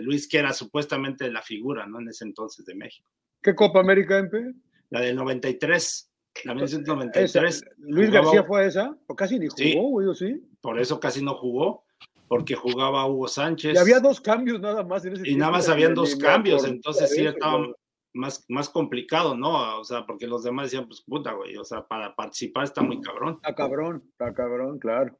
Luis, que era supuestamente la figura, ¿no? En ese entonces de México. ¿Qué Copa América, MP? La del 93. La 1993. ¿Luis García fue esa? ¿O casi ni jugó, sí, sí? Por eso casi no jugó, porque jugaba Hugo Sánchez. Y había dos cambios nada más en ese Y nada más habían dos cambios, entonces sí estaba más, más complicado, ¿no? O sea, porque los demás decían, pues puta, güey, o sea, para participar está muy cabrón. Está cabrón, está cabrón, claro.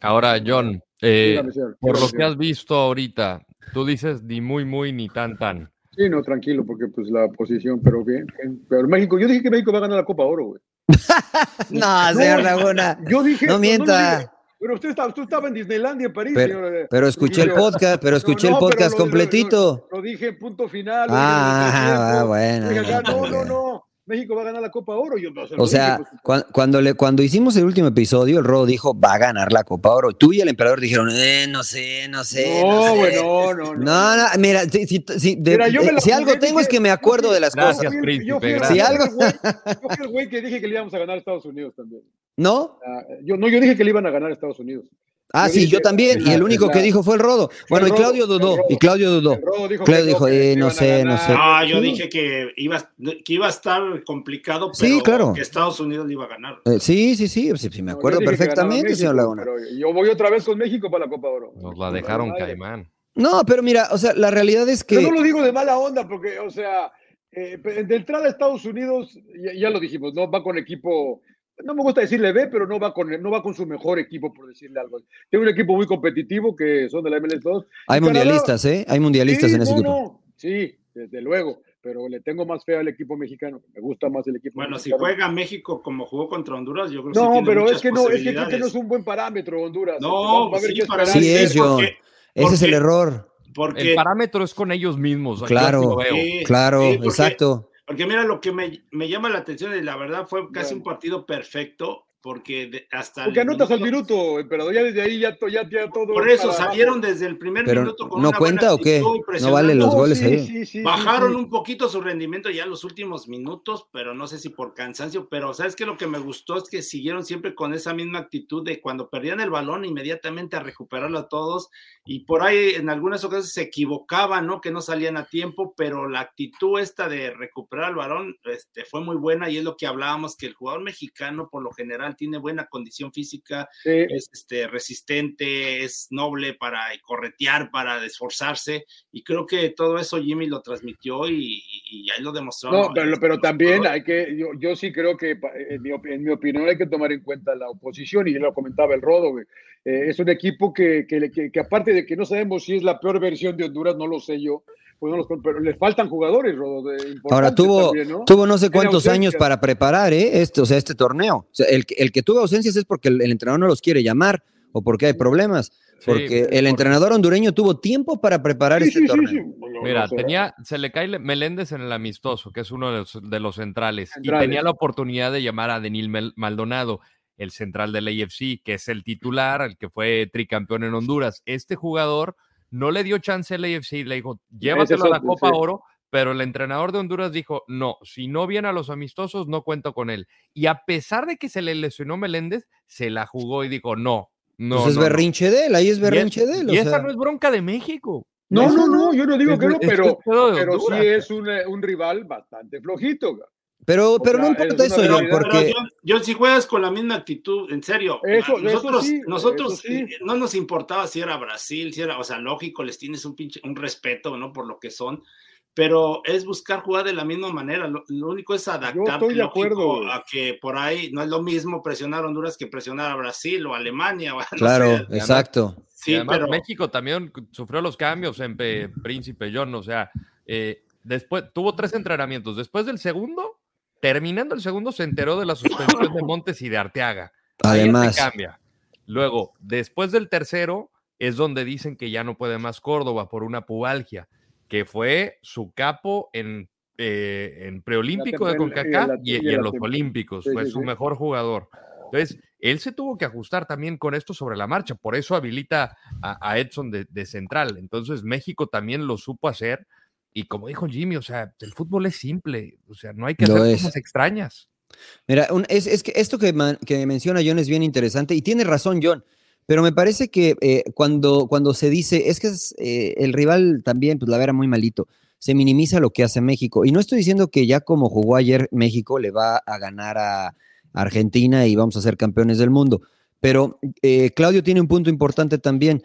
Ahora, John, eh, por lo que has visto ahorita, tú dices ni muy, muy, ni tan, tan. Sí, no, tranquilo, porque pues la posición, pero bien, Pero México, yo dije que México va a ganar la Copa Oro, güey. no, señor Laguna. Yo dije. No mienta. Pero usted estaba, usted estaba en Disneylandia, en París, pero, señor. Pero escuché el podcast, pero escuché el podcast completito. Lo, dije en punto final. Ah, ah bueno. no, no, no. México va a ganar la Copa Oro. Yo no o sea, pues, cuando, le, cuando hicimos el último episodio, el Rodo dijo, va a ganar la Copa Oro. Tú y el emperador dijeron, eh, no sé, no sé. No, bueno, no, no. No, no, mira, si, si, si, algo tengo es que me acuerdo de las cosas. Príncipe, si algo... yo fui el güey que dije que le íbamos a ganar a Estados Unidos también. ¿No? Ah, yo, no, yo dije que le iban a ganar a Estados Unidos. Ah, sí, yo también, y el único que dijo fue el Rodo. Bueno, y Claudio dudó, y Claudio dudó. Claudio dijo, eh, no sé, no sé. Ah, yo dije que iba, que iba a estar complicado, pero que Estados Unidos le iba a ganar. Eh, sí, sí, sí, sí, me acuerdo perfectamente, señor Laguna. Yo voy otra vez con México para la Copa Oro. Nos la dejaron caimán. No, pero mira, o sea, la realidad es que. Yo no lo digo de mala onda, porque, o sea, eh, de entrada a Estados Unidos, ya, ya, lo dijimos, ¿no? Va con equipo no me gusta decirle B, pero no va con no va con su mejor equipo, por decirle algo. Tiene un equipo muy competitivo que son de la MLS2. Hay mundialistas, ¿eh? Hay mundialistas en ese equipo. Sí, desde luego, pero le tengo más fe al equipo mexicano. Me gusta más el equipo Bueno, si juega México como jugó contra Honduras, yo creo que No, sí pero es que no, es que, no es un buen parámetro Honduras. No, sí, sí es, yo. Ese es el error. Porque, el parámetro es con ellos mismos. Claro, claro, exacto. Porque mira, lo que me, me, llama la atención y la verdad fue casi un partido perfecto porque hasta... Porque anotas al minuto, pero ya desde ahí ya, ya, ya todo... Por eso salieron desde el primer minuto con ¿No cuenta o qué? No vale los goles ahí. Bajaron un poquito su rendimiento ya en los últimos minutos, pero no sé si por cansancio, pero ¿sabes qué? Lo que me gustó es que siguieron siempre con esa misma actitud de cuando perdían el balón inmediatamente a recuperarlo a todos y por ahí en algunas ocasiones se equivocaban, ¿no? Que no salían a tiempo, pero la actitud esta de recuperar el balón este, fue muy buena y es lo que hablábamos, que el jugador mexicano por lo general tiene buena condición física, Sí. es este, resistente, es noble para corretear, para esforzarse, y creo que todo eso Jimmy lo transmitió y, y- ahí lo demostró. No, pero, pero también hay que, yo, yo sí creo que pa- en mi, en mi opinión hay que tomar en cuenta la oposición y lo comentaba el Rodo, güey. Eh, es un equipo que, que, que- que aparte de que no sabemos si es la peor versión de Honduras, no lo sé yo, pues no los con- pero le faltan jugadores, Rodo. de- Ahora tuvo, también, ¿no? tuvo no sé cuántos años para preparar ¿eh? este, o sea, este torneo. O sea, el, que- el que tuvo ausencias es porque el, el entrenador no los quiere llamar o porque hay problemas. Sí, Porque el por- entrenador hondureño tuvo tiempo para preparar Sí, este sí, torneo. sí. Bueno, Mira, o sea, tenía, se le cae Meléndez en el amistoso, que es uno de los, de los centrales, Centrales. y tenía la oportunidad de llamar a Denil Mel- Maldonado, el central del AFC, que es el titular, el que fue tricampeón en Honduras. Este jugador no le dio chance al AFC, le dijo, llévatelo a la Copa sí. Oro, pero el entrenador de Honduras dijo, no, si no viene a los amistosos, no cuento con él. Y a pesar de que se le lesionó Meléndez, se la jugó y dijo, no, no. Pues es no, no". berrinche de él, ahí es Y berrinche es- de él. o Y esa sea. no es bronca de México. No, no, no, yo no digo es- que no, pero, pero sí es un, eh, un rival bastante flojito. Pero, pero no importa es eso, John, porque yo, si juegas con la misma actitud, en serio, Eso- a nosotros, eso sí, nosotros eso sí. eh, no nos importaba si era Brasil, si era, o sea, lógico, les tienes un pinche, un respeto, ¿no? Por lo que son, pero es buscar jugar de la misma manera. Lo, lo único es adaptarte estoy de acuerdo. a que por ahí no es lo mismo presionar a Honduras que presionar a Brasil o Alemania. o a- no claro, sé. exacto. Sí, Sí, además, pero México también sufrió los cambios en Pe- Príncipe John, o sea, eh, después tuvo tres entrenamientos. Después del segundo, terminando el segundo, se enteró de la suspensión de Montes y de Arteaga. Además, cambia. Luego, después del tercero, es donde dicen que ya no puede más Córdoba por una pubalgia, que fue su capo en, eh, en preolímpico de CONCACAF y, y y en los olímpicos. Sí, fue sí, su sí. mejor jugador. Entonces, él se tuvo que ajustar también con esto sobre la marcha, por eso habilita a, a Edson de, de central. Entonces, México también lo supo hacer. Y como dijo Jimmy, o sea, el fútbol es simple, o sea, no hay que Lo hacer es. cosas extrañas. Mira, un- es, es que esto que, man- que menciona John es bien interesante y tiene razón John, pero me parece que eh, cuando, cuando se dice, es que es, eh, el rival también, pues la vera muy malito, se minimiza lo que hace México. Y no estoy diciendo que ya como jugó ayer México le va a ganar a Argentina y vamos a ser campeones del mundo, pero eh, Claudio tiene un punto importante también.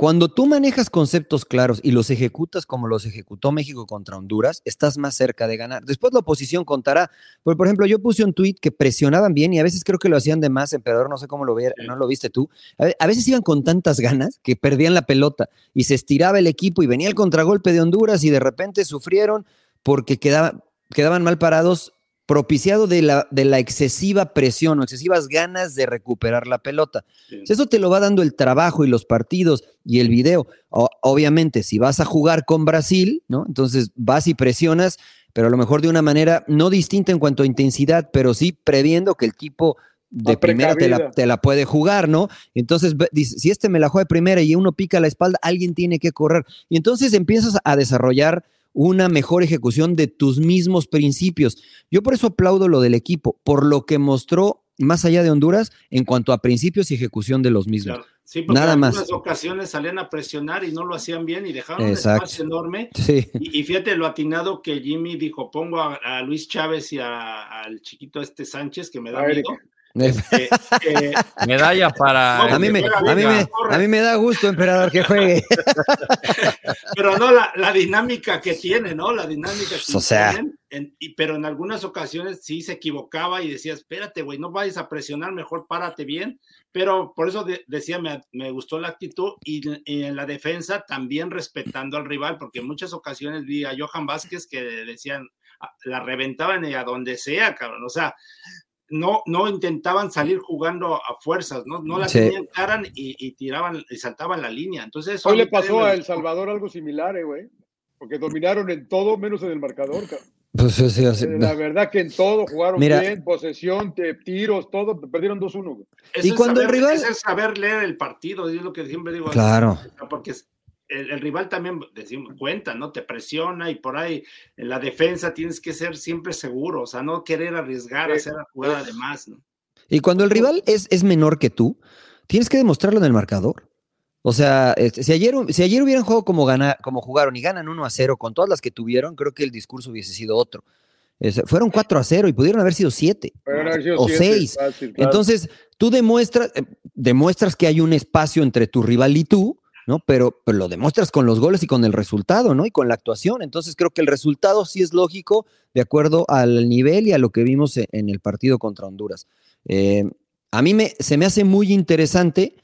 Cuando tú manejas conceptos claros y los ejecutas como los ejecutó México contra Honduras, estás más cerca de ganar. Después la oposición contará. Por, por ejemplo, yo puse un tuit que presionaban bien y a veces creo que lo hacían de más, emperador, no sé cómo lo ve, no lo viste tú. A, ve- a veces iban con tantas ganas que perdían la pelota y se estiraba el equipo y venía el contragolpe de Honduras y de repente sufrieron porque quedaba- quedaban mal parados propiciado de la, de la excesiva presión o excesivas ganas de recuperar la pelota. Sí. Eso te lo va dando el trabajo y los partidos y el video. O- obviamente, si vas a jugar con Brasil, ¿no? Entonces vas y presionas, pero a lo mejor de una manera no distinta en cuanto a intensidad, pero sí previendo que el tipo de primera te la, te la puede jugar, ¿no? Entonces, dice, si este me la juega de primera y uno pica la espalda, alguien tiene que correr. Y entonces empiezas a desarrollar una mejor ejecución de tus mismos principios. Yo por eso aplaudo lo del equipo, por lo que mostró más allá de Honduras en cuanto a principios y ejecución de los mismos. Claro. Sí, porque Nada en más. algunas ocasiones salían a presionar y no lo hacían bien y dejaron Exacto. un espacio enorme. Sí. Y, y fíjate lo atinado que Jimmy dijo, pongo a, a Luis Chávez y a- al chiquito este Sánchez, que me da A miedo. Eh, Medalla para. No, A mí, me, a, mí me, corre. a mí me da gusto, emperador, que juegue. pero no la, la dinámica que tiene, ¿no? La dinámica que O sea. tienen, en- y- pero en algunas ocasiones sí se equivocaba y decía, espérate, güey, no vayas a presionar, mejor párate bien. Pero por eso de- decía, me, me gustó la actitud y, y en la defensa también respetando al rival, porque en muchas ocasiones vi a Johan Vázquez que decían, "Ah, la reventaban y a donde sea, cabrón. O sea, no, no intentaban salir jugando a fuerzas, ¿no? No la Sí. tenían cara y, y tiraban y saltaban la línea. Entonces, eso Hoy le pasó a El. Salvador algo similar, eh, güey. Porque dominaron en todo menos en el marcador. Pues, sí, sí, sí. Eh, La verdad que en todo jugaron Mira. bien, posesión, te- tiros, todo, perdieron 2-1. güey. Eso Y es cuando el saber- rival- eso es saber leer el partido, es lo que siempre digo. Claro. Porque es- el, el rival también decimos, cuenta, ¿no? Te presiona y por ahí en la defensa tienes que ser siempre seguro, o sea, no querer arriesgar, Sí. hacer la jugada de más, ¿no? Y cuando el rival es, es menor que tú, tienes que demostrarlo en el marcador. O sea, este, si, ayer, si ayer hubieran jugado como, gana, como jugaron y ganan 1 a 0 con todas las que tuvieron, creo que el discurso hubiese sido otro. fueron 4 a 0 y pudieron haber sido 7 o 6. Entonces, tú demuestras, eh, demuestras que hay un espacio entre tu rival y tú, ¿no? Pero, pero, lo demuestras con los goles y con el resultado, ¿no? Y con la actuación. Entonces, creo que el resultado sí es lógico de acuerdo al nivel y a lo que vimos e, en el partido contra Honduras. Eh, a mí me, se me hace muy interesante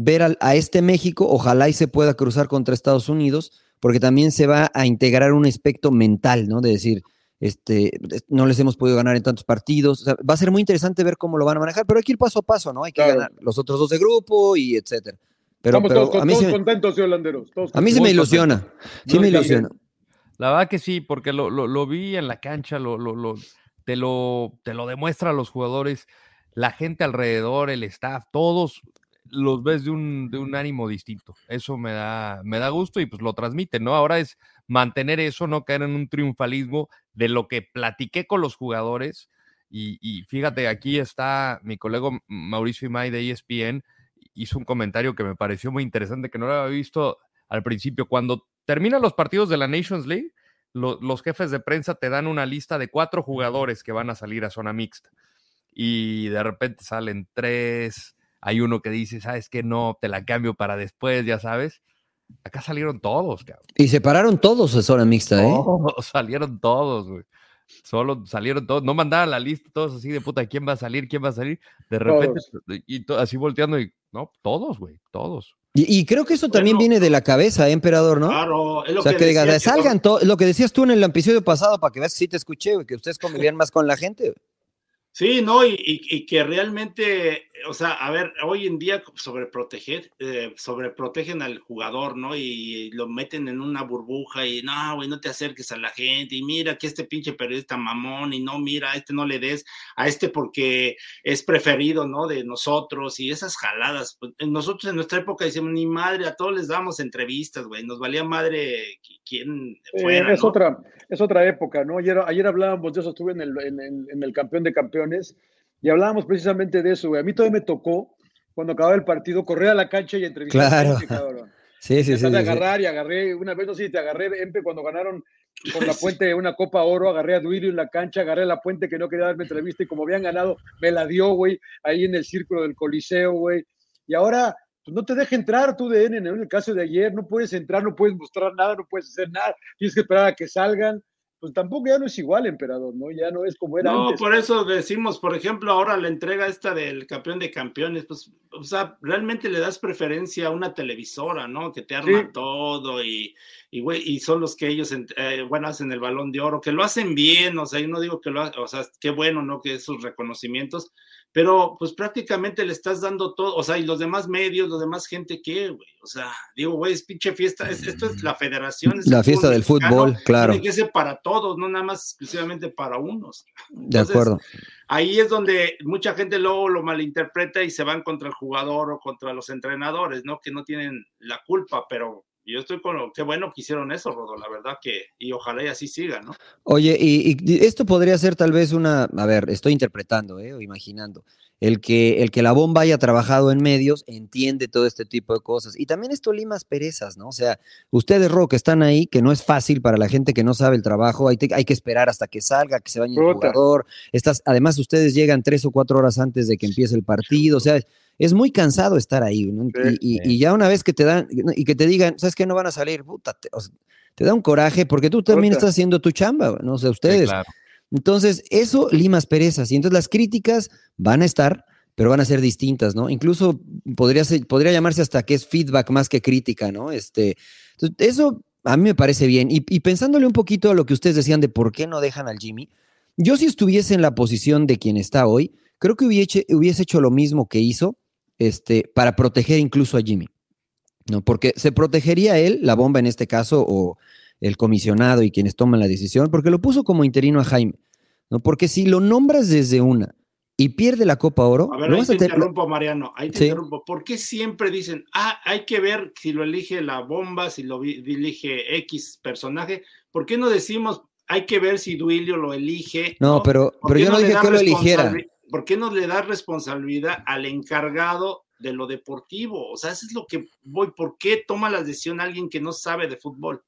ver a, este México, ojalá y se pueda cruzar contra Estados Unidos, porque también se va a integrar un aspecto mental, ¿no? De decir, este, no les hemos podido ganar en tantos partidos. va a ser muy interesante ver cómo lo van a manejar, pero hay que ir paso a paso, ¿no? Hay que ganar los otros dos de grupo y etcétera. Pero, Estamos todos, a mí contentos, holanderos. a mí se me ilusiona. Sí me ilusiona. La verdad que sí, porque lo, lo, vi en la cancha, lo, lo, te, lo, te lo demuestra a los jugadores, la gente alrededor, el staff, todos los ves de un, de un ánimo distinto. Eso me da, me da gusto y pues lo transmiten, ¿no? Ahora es mantener eso, no caer en un triunfalismo de lo que platiqué con los jugadores. Y, fíjate, aquí está mi colega Mauricio Imay de ESPN, hizo un comentario que me pareció muy interesante, que no lo había visto al principio. Cuando terminan los partidos de la Nations League, los jefes de prensa te dan una lista de cuatro jugadores que van a salir a zona mixta. Y de repente salen tres, hay uno que dice, ¿sabes qué? No, te la cambio para después, ya sabes. Acá salieron todos, cabrón. Y se pararon todos en zona mixta, ¿eh? salieron todos, güey. Solo salieron todos, no mandaban la lista, todos así de puta, ¿quién va a salir? ¿Quién va a salir? De repente, y así volteando, y no, todos, güey, todos. Y, creo que eso también viene de la cabeza, ¿eh, emperador, ¿no? Claro, es lo o sea, que, diga, salgan todos, lo que decías tú en el episodio pasado, para que veas si te escuché, güey, que ustedes convivían más con la gente. Sí, no, y, que realmente, o sea, a ver, hoy en día sobreproteger, eh, sobreprotegen al jugador, ¿no? Y, lo meten en una burbuja y no, güey, no te acerques a la gente y mira que este pinche periodista mamón y no, mira, a este no le des, a este porque es preferido, ¿no? De nosotros y esas jaladas. Pues, nosotros en nuestra época decíamos, ni madre, a todos les damos entrevistas, güey, nos valía madre quién fuera. es, otra, es otra época, ¿no? Ayer, ayer hablábamos de eso, estuve en el, en el campeón de campeones y hablábamos precisamente de eso, A mí todavía me tocó, cuando acababa el partido, correr a la cancha y entrevistar claro. a gente, cabrón. Sí, sí, sí. agarrar y agarré, una vez no sé si te agarré, Empe, cuando ganaron por la puente una Copa Oro, agarré a Duilio en la cancha, agarré a la puente que no quería darme entrevista y como habían ganado, me la dio, güey, ahí en el círculo del Coliseo, güey. Y ahora, pues no te deja entrar tú de N, en el caso de ayer, no puedes entrar, no puedes mostrar nada, no puedes hacer nada, tienes que esperar a que salgan pues tampoco ya no es igual, emperador, ¿no? Ya no es como era no, por eso decimos, por ejemplo, ahora la entrega esta del campeón de campeones, pues, o sea, realmente le das preferencia a una televisora, ¿no? Que te arma todo y, y, y son los que ellos, eh, bueno, hacen el balón de oro, que lo hacen bien, o sea, yo no digo que lo, o sea, qué bueno, ¿no? Que esos reconocimientos, pero pues prácticamente le estás dando todo, o sea, y los demás medios, los demás gente, ¿qué, güey? O sea, digo, güey, es pinche fiesta, esto es la federación. la fiesta del fútbol, claro. Tiene que ser para todos, no nada más exclusivamente para unos. de acuerdo. Ahí es donde mucha gente luego lo malinterpreta y se van contra el jugador o contra los entrenadores, ¿no? Que no tienen la culpa, pero yo estoy con lo qué bueno que hicieron eso, Rodo, la verdad que, y ojalá y así siga, ¿no? Oye, y, esto podría ser tal vez una, a ver, estoy interpretando, ¿eh? o imaginando, el que, el que la bomba haya trabajado en medios entiende todo este tipo de cosas. Y también esto limas perezas, ¿no? O sea, ustedes, Ro, que están ahí, que no es fácil para la gente que no sabe el trabajo, hay, hay que esperar hasta que salga, que se bañe el jugador. Estas, además, ustedes llegan tres o cuatro horas antes de que empiece el partido, o sea es muy cansado estar ahí. y, ya una vez que te dan y que te digan, ¿sabes qué? No van a salir, puta, te, da un coraje porque tú también estás haciendo tu chamba, no sé, ustedes. Entonces, eso limas perezas. Y entonces las críticas van a estar, pero van a ser distintas, ¿no? Incluso podría, ser, podría llamarse hasta que es feedback más que crítica, ¿no? Este, eso a mí me parece bien. Y, pensándole un poquito a lo que ustedes decían de por qué no dejan al Jimmy, yo si estuviese en la posición de quien está hoy, creo que hubiese, hubiese hecho lo mismo que hizo este, para proteger incluso a Jimmy. ¿no? Porque se protegería él, la bomba en este caso, o el comisionado y quienes toman la decisión, porque lo puso como interino a Jaime. ¿no? Porque si lo nombras desde una y pierde la Copa Oro. A ver, ahí te interrumpo, Mariano, ahí te interrumpo. ¿Por qué siempre dicen, ah, hay que ver si lo elige la bomba, si lo elige X personaje? ¿Por qué no decimos, hay que ver si Duilio lo elige? No, pero, pero yo no dije que lo eligiera. ¿por qué no le da responsabilidad al encargado de lo deportivo? O sea, eso es lo que voy, ¿por qué toma la decisión alguien que no sabe de fútbol?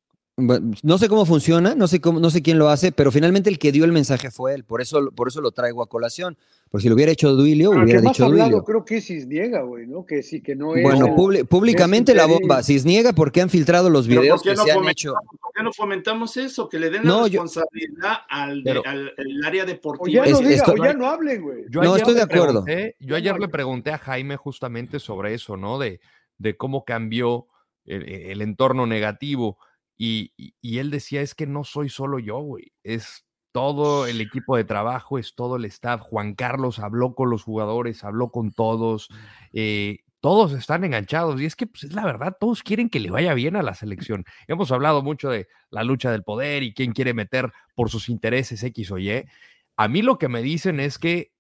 Bueno, No sé cómo funciona, no sé cómo, no sé quién lo hace, pero finalmente el que dio el mensaje fue él. Por eso, por eso lo traigo a colación. Porque si lo hubiera hecho Duilio, Pero hubiera dicho ha hablado Duilio. creo que es Cisniega, güey, ¿no? Que sí, que no es. Bueno, el- públicamente es la bomba. Cisniega porque han filtrado los videos ¿por qué que no se han fomentamos- hecho. ¿Por qué no fomentamos eso? Que le den No, la yo- responsabilidad al, Pero- al- área O deportiva. ya no Es- diga, esto- o ya no hablen, güey. No, estoy de acuerdo. pregunté- yo ayer le pregunté a Jaime justamente sobre eso, ¿no? De, de cómo cambió el, el entorno negativo. Y, él decía, es que no soy solo yo, güey. Es todo el equipo de trabajo, es todo el staff. Juan Carlos habló con los jugadores, habló con todos. eh, todos están enganchados. Y es que, pues, es la verdad, todos quieren que le vaya bien a la selección. Hemos hablado mucho de la lucha del poder y quién quiere meter por sus intereses X o Y. A mí lo que me dicen es que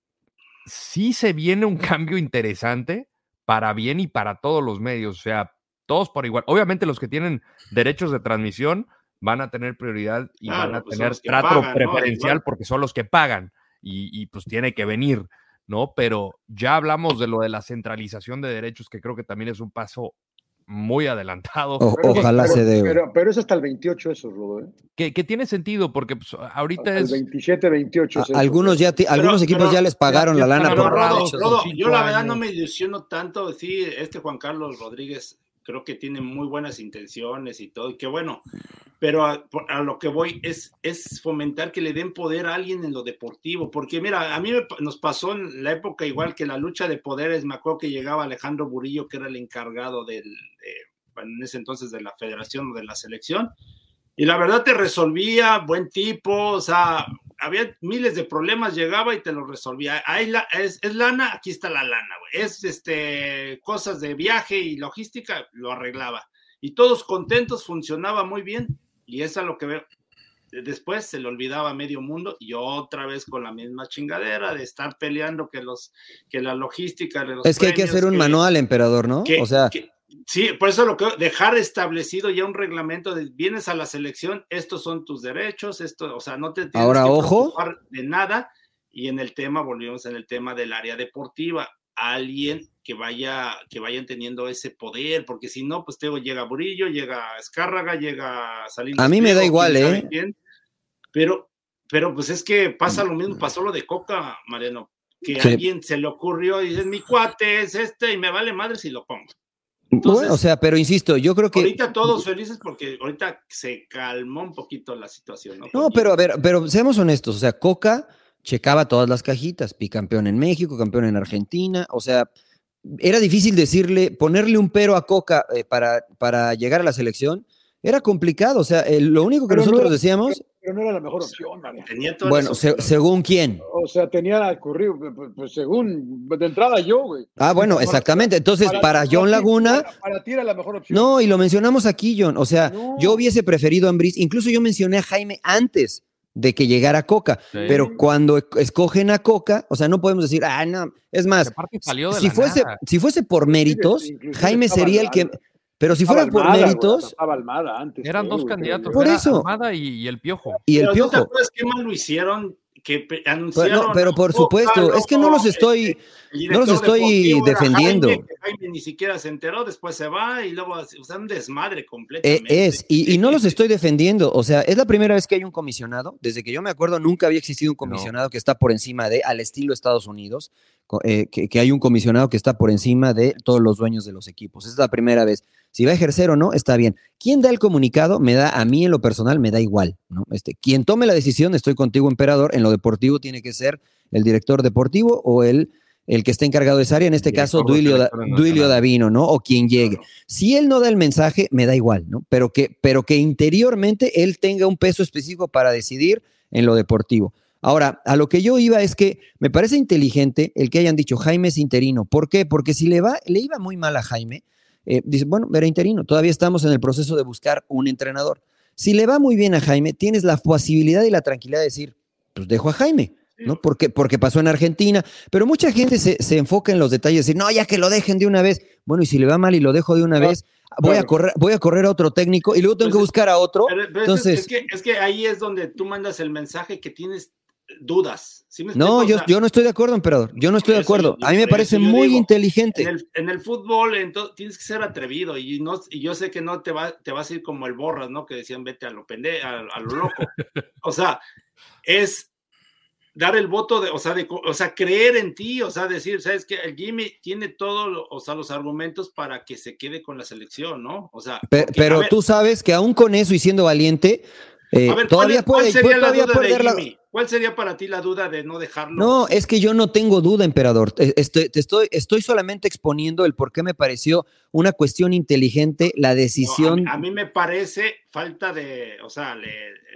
sí se viene un cambio interesante para bien y para todos los medios, o sea, todos por igual. Obviamente los que tienen derechos de transmisión van a tener prioridad y Claro, van a pues tener trato preferencial porque son los que pagan y, y, pues tiene que venir, ¿no? Pero ya hablamos de lo de la centralización de derechos, que creo que también es un paso muy adelantado. O- Pero- ojalá pero- se dé. Pero, pero es hasta el 28 eso, Rodo, ¿eh? Que, que tiene sentido porque pues, ahorita Hasta el es... 27, 28 A- es eso. algunos ya algunos equipos pero ya les pagaron ya la lana por. Rodo, yo la verdad no me ilusiono tanto. Sí, este Juan Carlos Rodríguez creo que tiene muy buenas intenciones y todo, y que bueno, pero a, lo que voy es, es fomentar que le den poder a alguien en lo deportivo, porque mira, a mí me nos pasó en la época igual que la lucha de poderes, me acuerdo que llegaba Alejandro Burillo, que era el encargado del, de- en ese entonces de la federación o de la selección, y la verdad te resolvía, buen tipo, o sea, había miles de problemas, llegaba y te los resolvía. Ahí la, es, es lana, aquí está la lana, güey. Es este, cosas de viaje y logística, lo arreglaba. Y todos contentos, funcionaba muy bien. Y eso es lo que veo. Después se le olvidaba a medio mundo y otra vez con la misma chingadera de estar peleando que los que la logística de los Es que hay que premios, hacer un que- manual, emperador, ¿no? que- O sea, que- sí, por eso lo que dejar establecido ya un reglamento de vienes a la selección, estos son tus derechos, esto, o sea, no te tienes Ahora, que ojo. preocupar de nada. Y en el tema, volvimos en el tema del área deportiva, alguien que vaya, que vayan teniendo ese poder, porque si no, pues te digo, llega Burillo, llega Escárraga, llega Salinas. A mí me da igual, ¿eh? quién. Pero, pero pues es que pasa lo mismo, pasó lo de Coca, Mariano, que a Sí. alguien se le ocurrió y dice, mi cuate es este y me vale madre si lo pongo. Bueno, o sea, pero insisto, yo creo que Ahorita todos felices porque ahorita se calmó un poquito la situación, ¿no? No, pero a ver, pero seamos honestos, o sea, Coca checaba todas las cajitas, bicampeón en México, campeón en Argentina, o sea, era difícil decirle, ponerle un pero a Coca eh, para, para llegar a la selección, era complicado, o sea, lo único que Pero nosotros decíamos, Pero no era la mejor opción, María. Tenía todas bueno, se- según quién. O sea, tenía currículum, pues, pues, según, de entrada yo, güey. Ah, bueno, Para- exactamente, entonces para ti- John Laguna, Para, para ti era la mejor opción. no, y lo mencionamos aquí, John, o sea, No. yo hubiese preferido a Ambris, incluso yo mencioné a Jaime antes de que llegara Coca, Sí. pero cuando escogen a Coca, o sea, no podemos decir, ah, no, es más, salió de si fuese, nada. si fuese por méritos, inclusive Jaime sería el que. Pero si fuera por méritos, estaba Almada antes. Eran dos candidatos, Por eso. Almada y, y el Piojo. y el Pero ¿no te piojo. acuerdas qué mal lo hicieron? Que pe- Pero, anunciaron. no, pero por supuesto, es que no los estoy. este, el no los estoy defendiendo. Jaime, ni siquiera se enteró, después se va y luego, o sea, un desmadre eh, completamente. es, y, y no los estoy defendiendo. O sea, es la primera vez que hay un comisionado. Desde que yo me acuerdo, nunca había existido un comisionado que está por encima de, al estilo Estados Unidos, eh, que, que hay un comisionado que está por encima de todos los dueños de los equipos. Es la primera vez. Si va a ejercer o no, está bien. ¿Quién da el comunicado? Me da, a mí en lo personal, me da igual. ¿no? Este, quien tome la decisión, estoy contigo, emperador, en lo deportivo tiene que ser el director deportivo o el, el que esté encargado de esa área, en este caso, Duilio, Da- Duilio. Davino, ¿no? O quien llegue. Claro. Si él no da el mensaje, me da igual, ¿no? Pero que, pero que interiormente él tenga un peso específico para decidir en lo deportivo. Ahora, a lo que yo iba es que me parece inteligente el que hayan dicho Jaime es interino. ¿Por qué? Porque si le va, le iba muy mal a Jaime, eh, dice, bueno, era interino, todavía estamos en el proceso de buscar un entrenador. Si le va muy bien a Jaime, tienes la posibilidad y la tranquilidad de decir, pues dejo a Jaime, ¿no? Porque, porque pasó en Argentina, pero mucha gente se, se enfoca en los detalles, decir, no, ya que lo dejen de una vez. Bueno, y si le va mal y lo dejo de una Claro, vez, voy a correr, voy a correr a otro técnico y luego tengo Pues que buscar a otro. Pero- pero es- Entonces, es, que, es que ahí es donde tú mandas el mensaje que tienes dudas. no, yo, yo, no estoy de acuerdo, emperador. Yo no estoy de acuerdo. a mí me parece muy inteligente. En el, fútbol entonces, tienes que ser atrevido y, no, y yo sé que no te, va, te vas a ir como el Borras, ¿no? Que decían vete a lo pende, a, lo loco. o sea, es dar el voto de, o sea, de, o sea, creer en ti, o sea, decir, sabes que el Jimmy tiene todos, o sea, los argumentos para que se quede con la selección, ¿no? O sea, pero, tú sabes que aún con eso y siendo valiente, eh, todavía puede, todavía puede ¿Cuál sería para ti la duda de no dejarlo? No, es que yo no tengo duda, emperador. Estoy, estoy, estoy solamente exponiendo el por qué me pareció una cuestión inteligente la decisión. a, mí, me parece falta de, o sea,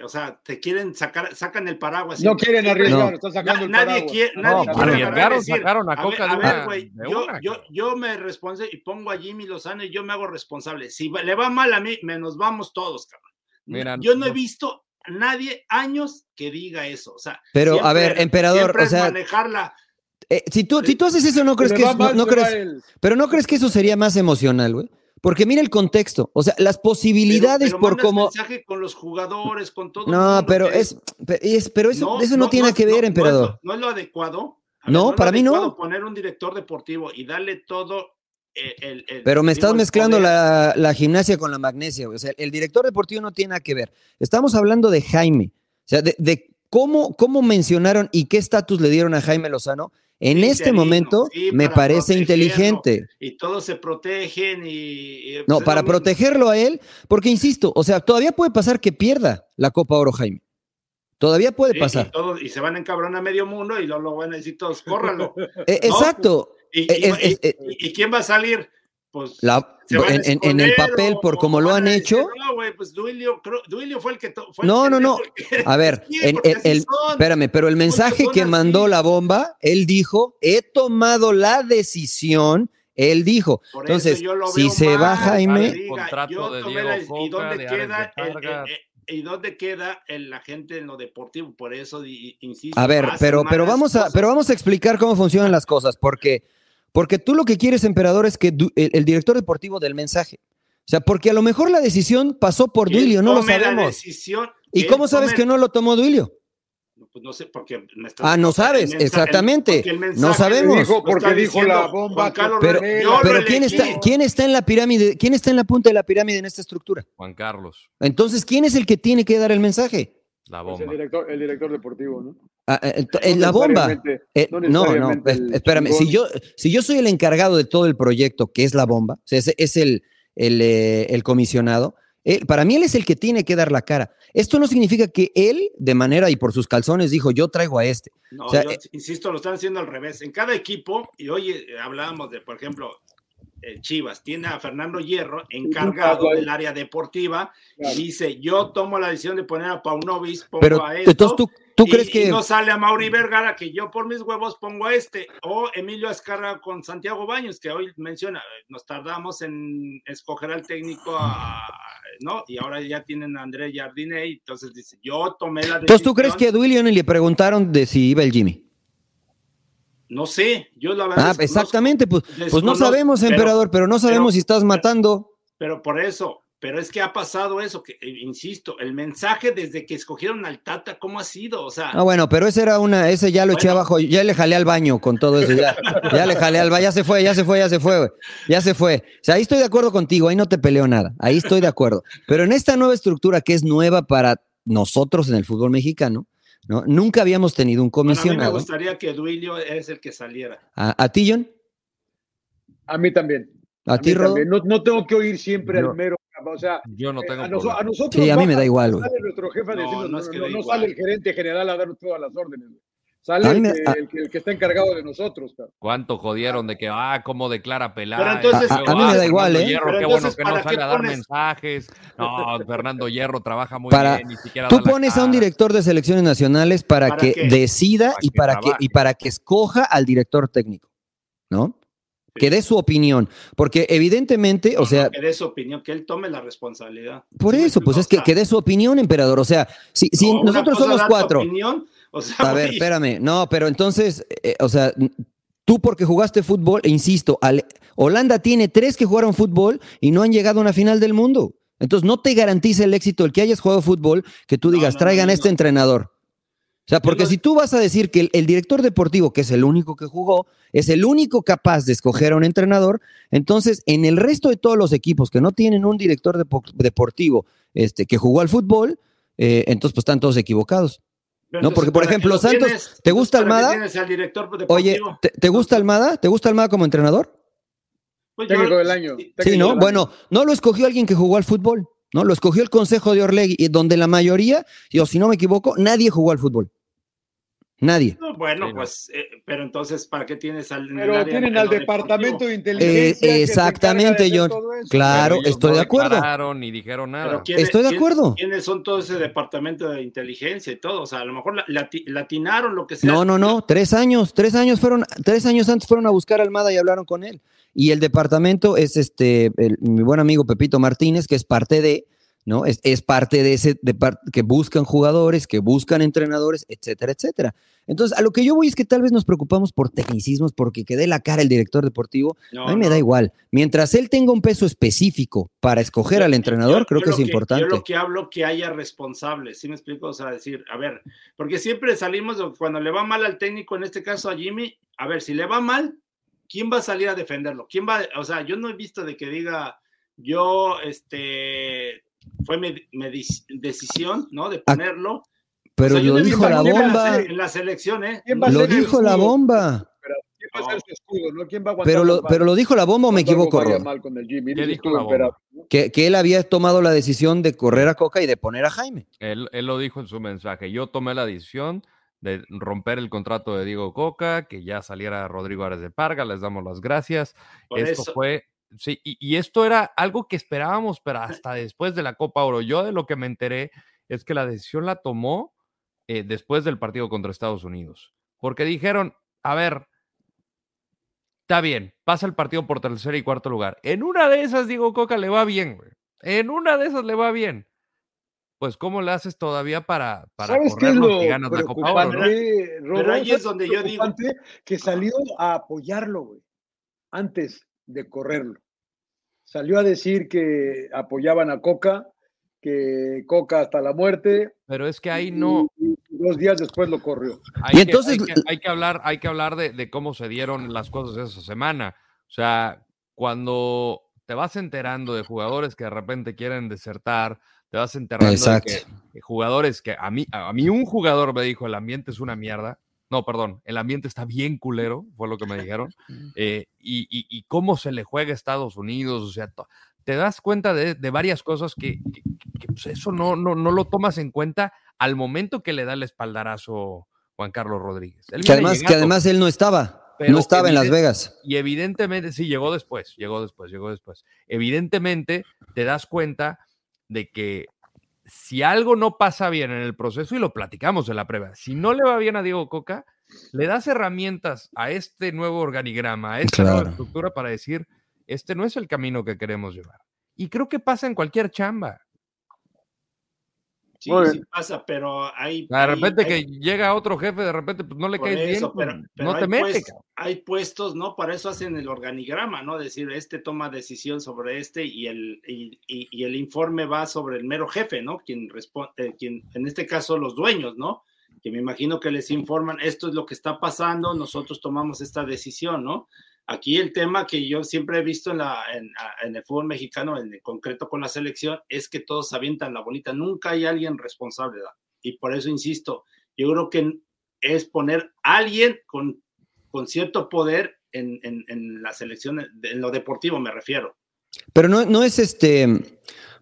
o sea, te quieren sacar, sacan el paraguas. No quieren arriesgar, están sacando el nadie Quiere, nadie quiere sacaron a Coca a ver, güey, yo, yo, yo, me responde y pongo a Jimmy Lozano y yo me hago responsable. Si le va mal a mí, menos vamos todos, cabrón. yo no he visto nadie años que diga eso. O sea, pero a ver, emperador, o sea, manejarla. Eh, si, tú, si tú haces eso, no crees que no, crees, pero no crees que eso sería más emocional, güey. Porque mira el contexto, o sea, las posibilidades por cómo. mensaje con los jugadores, con todo. No, pero es, pero eso, eso no, tiene que ver, emperador. No es lo, adecuado. no, para mí no. Poner un director deportivo y darle todo pero me estás mezclando la, gimnasia con la magnesia. O sea, el director deportivo no tiene nada que ver. Estamos hablando de Jaime. O sea, de, cómo, cómo mencionaron y qué estatus le dieron a Jaime Lozano. En este momento me parece inteligente. Y todos se protegen y... no, para protegerlo a él, porque insisto, o sea, todavía puede pasar que pierda la Copa Oro Jaime. Todavía puede pasar. Y, se van a encabronar a medio mundo y luego van a decir todos, córralo. E, exacto. ¿Y, quién va a salir? Pues en, el papel, por como lo han hecho. No, güey, pues Duilio, Duilio, fue el que. no, no, no. A ver, el, espérame, pero el mensaje que mandó la bomba, él dijo: He tomado la decisión. Él dijo. Entonces, si se va Jaime. ¿Y dónde queda ¿Y dónde queda la gente en lo deportivo? Por eso insisto. A ver, pero, pero, vamos a, pero vamos a explicar cómo funcionan las cosas, porque porque tú lo que quieres, emperador, es que el, director deportivo del mensaje. O sea, porque a lo mejor la decisión pasó por Duilio, no lo sabemos. ¿Y cómo sabes que no lo tomó Duilio? Pues no sé, porque me Ah, no sabes, exactamente. no sabemos. Dijo, porque dijo la bomba. pero, pero ¿quién, está, ¿quién está en la pirámide? ¿Quién está en la punta de la pirámide en esta estructura? Juan Carlos. Entonces, ¿quién es el que tiene que dar el mensaje? La bomba. el, director, el director deportivo, ¿no? Ah, eh, eh, la bomba. Eh, no, no, espérame. Si yo, si yo soy el encargado de todo el proyecto, que es la bomba, o sea, es, el, el, comisionado, para mí él es el que tiene que dar la cara. Esto no significa que él, de manera y por sus calzones, dijo, yo traigo a este. No, insisto, lo están haciendo al revés. En cada equipo, y hoy hablábamos de, por ejemplo, Chivas tiene a Fernando Hierro encargado del área deportiva y dice, yo tomo la decisión de poner a Paunovis, pongo Pero, a esto, ¿tú, tú crees que... no sale a Mauri Vergara, que yo por mis huevos pongo a este, o Emilio Azcarra con Santiago Baños, que hoy menciona, nos tardamos en escoger al técnico, ¿no? Y ahora ya tienen a Andrés Jardine, entonces dice, yo tomé la decisión. Entonces, ¿tú crees que a Duilion le preguntaron de si iba el Jimmy? No sé, yo la verdad. Ah, exactamente, pues, pues no sabemos, emperador, pero, no sabemos si estás matando. Pero por eso, pero es que ha pasado eso, que eh, insisto, el mensaje desde que escogieron al Tata, ¿cómo ha sido? O sea. Ah, bueno, pero ese era una, ese ya lo eché abajo, ya le jalé al baño con todo eso, ya, ya le jalé al baño, ya se fue, ya se fue, ya se fue, ya se fue. O sea, ahí estoy de acuerdo contigo, ahí no te peleo nada, ahí estoy de acuerdo. Pero en esta nueva estructura que es nueva para nosotros en el fútbol mexicano, ¿no? Nunca habíamos tenido un comisionado. a mí me gustaría que Duilio es el que saliera. ¿A, ti, John? A mí también. ¿A, ti, Rodo? No, tengo que oír siempre al mero. O sea, yo no tengo a, nosotros. Sí, a mí me da igual. Sale nuestro jefe no, no, sale el gerente general a dar todas las órdenes. Sale el, que, está encargado de nosotros. ¿Cuánto jodieron de que, ah, cómo declara Peláez? Pero entonces, a, mí me da igual, ¿eh? Hierro, qué bueno que no sale a dar mensajes. No, Fernando Hierro trabaja muy bien, ni siquiera Tú pones a un director de selecciones nacionales para, que decida y, para que, y para que escoja al director técnico, ¿no? Que dé su opinión, porque evidentemente, o sea... que dé su opinión, que él tome la responsabilidad. Por eso, pues es que, que dé su opinión, emperador. O sea, si, si nosotros somos cuatro... Opinión, a ver, espérame. No, pero entonces, eh, o sea, tú porque jugaste fútbol, e insisto, Holanda tiene tres que jugaron fútbol y no han llegado a una final del mundo. Entonces no te garantiza el éxito el que hayas jugado fútbol que tú digas, traigan a este entrenador. O sea, porque si tú vas a decir que el, director deportivo, que es el único que jugó, es el único capaz de escoger a un entrenador, entonces en el resto de todos los equipos que no tienen un director deportivo este, que jugó al fútbol, eh, entonces pues están todos equivocados. No, porque por ejemplo, Santos, ¿te gusta Almada? Oye, ¿te, gusta Almada? ¿Te gusta Almada como entrenador? Pues técnico del año. sí, ¿no? Bueno, no lo escogió alguien que jugó al fútbol. ¿no? Lo escogió el Consejo de Orlegui, donde la mayoría, yo si no me equivoco, nadie jugó al fútbol. Nadie. bueno, pues, eh, pero entonces, ¿para qué tienes al. Pero tienen al departamento de inteligencia. Eh, exactamente, John. Claro, estoy de acuerdo. Ni dijeron nada. estoy de acuerdo. ¿Quiénes son todo ese departamento de inteligencia y todo? O sea, a lo mejor latinaron lo que sea. No, no, no. Tres años, tres años fueron, tres años antes fueron a buscar a Almada y hablaron con él. Y el departamento es este, mi buen amigo Pepito Martínez, que es parte de, ¿no? Es, parte de ese, de que buscan jugadores, que buscan entrenadores, etcétera, etcétera. Entonces, a lo que yo voy es que tal vez nos preocupamos por tecnicismos, porque quede la cara el director deportivo. a mí me da igual. Mientras él tenga un peso específico para escoger al entrenador, creo que es importante. Yo lo que hablo que haya responsables, ¿sí me explico? O sea, decir, a ver, porque siempre salimos cuando le va mal al técnico, en este caso a Jimmy, a ver, si le va mal, ¿quién va a salir a defenderlo? ¿Quién va? O sea, yo no he visto de que diga, yo, este, fue mi, decisión, ¿no? De ah, ponerlo. Pero lo dijo la bomba. En la selección, ¿eh? Lo dijo la bomba. Pero lo, pero lo dijo la bomba o me equivoco, Que, que, él había tomado la decisión de correr a Coca y de poner a Jaime. Él, él lo dijo en su mensaje. Yo tomé la decisión de romper el contrato de Diego Coca, que ya saliera Rodrigo Ares de Parga, les damos las gracias. esto fue Sí, y, esto era algo que esperábamos, pero hasta después de la Copa Oro. Yo de lo que me enteré es que la decisión la tomó eh, después del partido contra Estados Unidos. Porque dijeron, a ver, está bien, pasa el partido por tercer y cuarto lugar. En una de esas, Diego Coca, le va bien, güey. En una de esas le va bien. Pues, ¿cómo le haces todavía para, para correrlo y ganas la Copa Oro? Pero ahí es donde yo digo. Que salió a apoyarlo, güey. Antes de correrlo. Salió a decir que apoyaban a Coca, que Coca hasta la muerte. Pero es que ahí no. dos días después lo corrió. Hay y entonces. Que, hay, que, hablar, hay que hablar de, cómo se dieron las cosas esa semana. O sea, cuando te vas enterando de jugadores que de repente quieren desertar, te vas enterando de jugadores que a mí, a mí un jugador me dijo el ambiente es una mierda. No, perdón, el ambiente está bien culero, fue lo que me dijeron. Eh, y, cómo se le juega a Estados Unidos, o sea, te das cuenta de, varias cosas que, pues, eso no, no, no, lo tomas en cuenta al momento que le da el espaldarazo Juan Carlos Rodríguez. que, además, que además él no estaba, no estaba en Las Vegas. Y evidentemente, sí, llegó después, llegó después, llegó después. Evidentemente te das cuenta de que si algo no pasa bien en el proceso, y lo platicamos en la prueba, si no le va bien a Diego Coca, le das herramientas a este nuevo organigrama, a esta nueva estructura para decir, este no es el camino que queremos llevar. Y creo que pasa en cualquier chamba. Sí, sí pasa, pero hay... De repente que llega otro jefe, de repente pues no le cae bien, no te metes. hay puestos, ¿no? Para eso hacen el organigrama, ¿no? Decir, este toma decisión sobre este y el, y, el informe va sobre el mero jefe, ¿no? Quien responde, eh, quien, en este caso los dueños, ¿no? Que me imagino que les informan, esto es lo que está pasando, nosotros tomamos esta decisión, ¿no? Aquí el tema que yo siempre he visto en, la, en, el fútbol mexicano, en concreto con la selección, es que todos avientan la bolita. Nunca hay alguien responsable. Y por eso insisto, yo creo que es poner a alguien con, con cierto poder en, la selección, en lo deportivo me refiero. Pero no, no es este.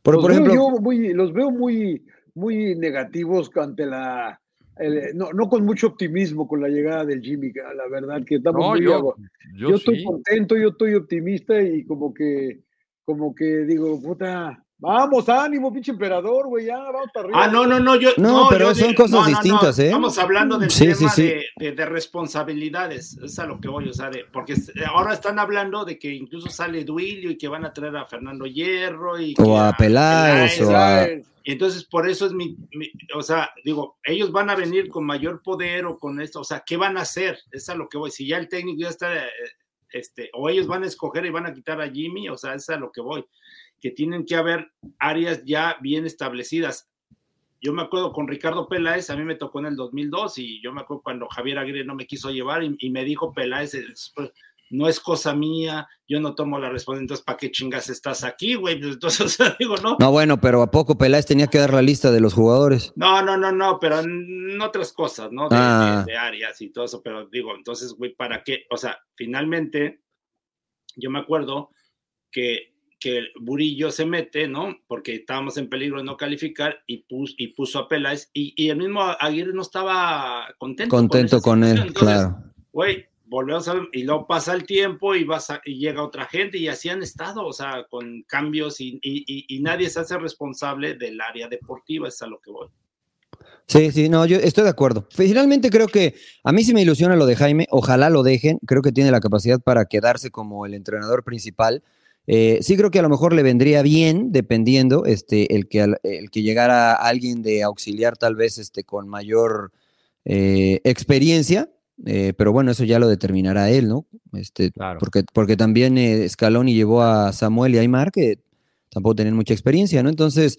Por, por ejemplo. Yo los veo muy, muy negativos ante la no, no con mucho optimismo con la llegada del Jimmy, la verdad que estamos muy yo, yo, estoy contento, yo estoy optimista y como que, como que digo, puta, Vamos, ánimo, pinche emperador, güey, ya, vamos para arriba. Ah, no, no, no, yo. No, pero son cosas distintas, ¿eh? Estamos hablando del tema De, responsabilidades, es a lo que voy, o sea, de, porque ahora están hablando de que incluso sale Duilio y que van a traer a Fernando Hierro y. O a, Peláez, o a. Entonces, por eso es mi, o sea, digo, ellos van a venir con mayor poder o con esto, o sea, ¿qué van a hacer? Es a lo que voy. Si ya el técnico ya está, eh, este, o ellos van a escoger y van a quitar a Jimmy, o sea, es a lo que voy que tienen que haber áreas ya bien establecidas. yo me acuerdo con Ricardo Peláez, a mí me tocó en el 2002 y yo me acuerdo cuando Javier Aguirre no me quiso llevar y, me dijo Peláez, no es cosa mía, yo no tomo la responsabilidad, entonces ¿para qué chingas estás aquí, güey? Pues, entonces, digo, no. No, bueno, pero ¿a poco Peláez tenía que dar la lista de los jugadores? No, no, no, no, pero en otras cosas, ¿no? De, ah. de áreas y todo eso, pero digo, entonces, güey, ¿para qué? O sea, finalmente, yo me acuerdo que que Burillo se mete, ¿no? Porque estábamos en peligro de no calificar y, puso, y puso a Peláez y, el mismo Aguirre no estaba contento. Contento con, él, claro. Güey, volvemos a ver, y luego pasa el tiempo y, vas y llega otra gente y así han estado, o sea, con cambios y, y, nadie se hace responsable del área deportiva, es a lo que voy. Sí, sí, no, yo estoy de acuerdo. Finalmente creo que a mí sí me ilusiona lo de Jaime, ojalá lo dejen, creo que tiene la capacidad para quedarse como el entrenador principal eh, sí creo que a lo mejor le vendría bien, dependiendo, este, el que, el que llegara alguien de auxiliar tal vez este, con mayor eh, experiencia, eh, pero bueno, eso ya lo determinará él, ¿no? Este, porque, porque también Scaloni llevó a Samuel y Aymar, que tampoco tienen mucha experiencia, ¿no? Entonces,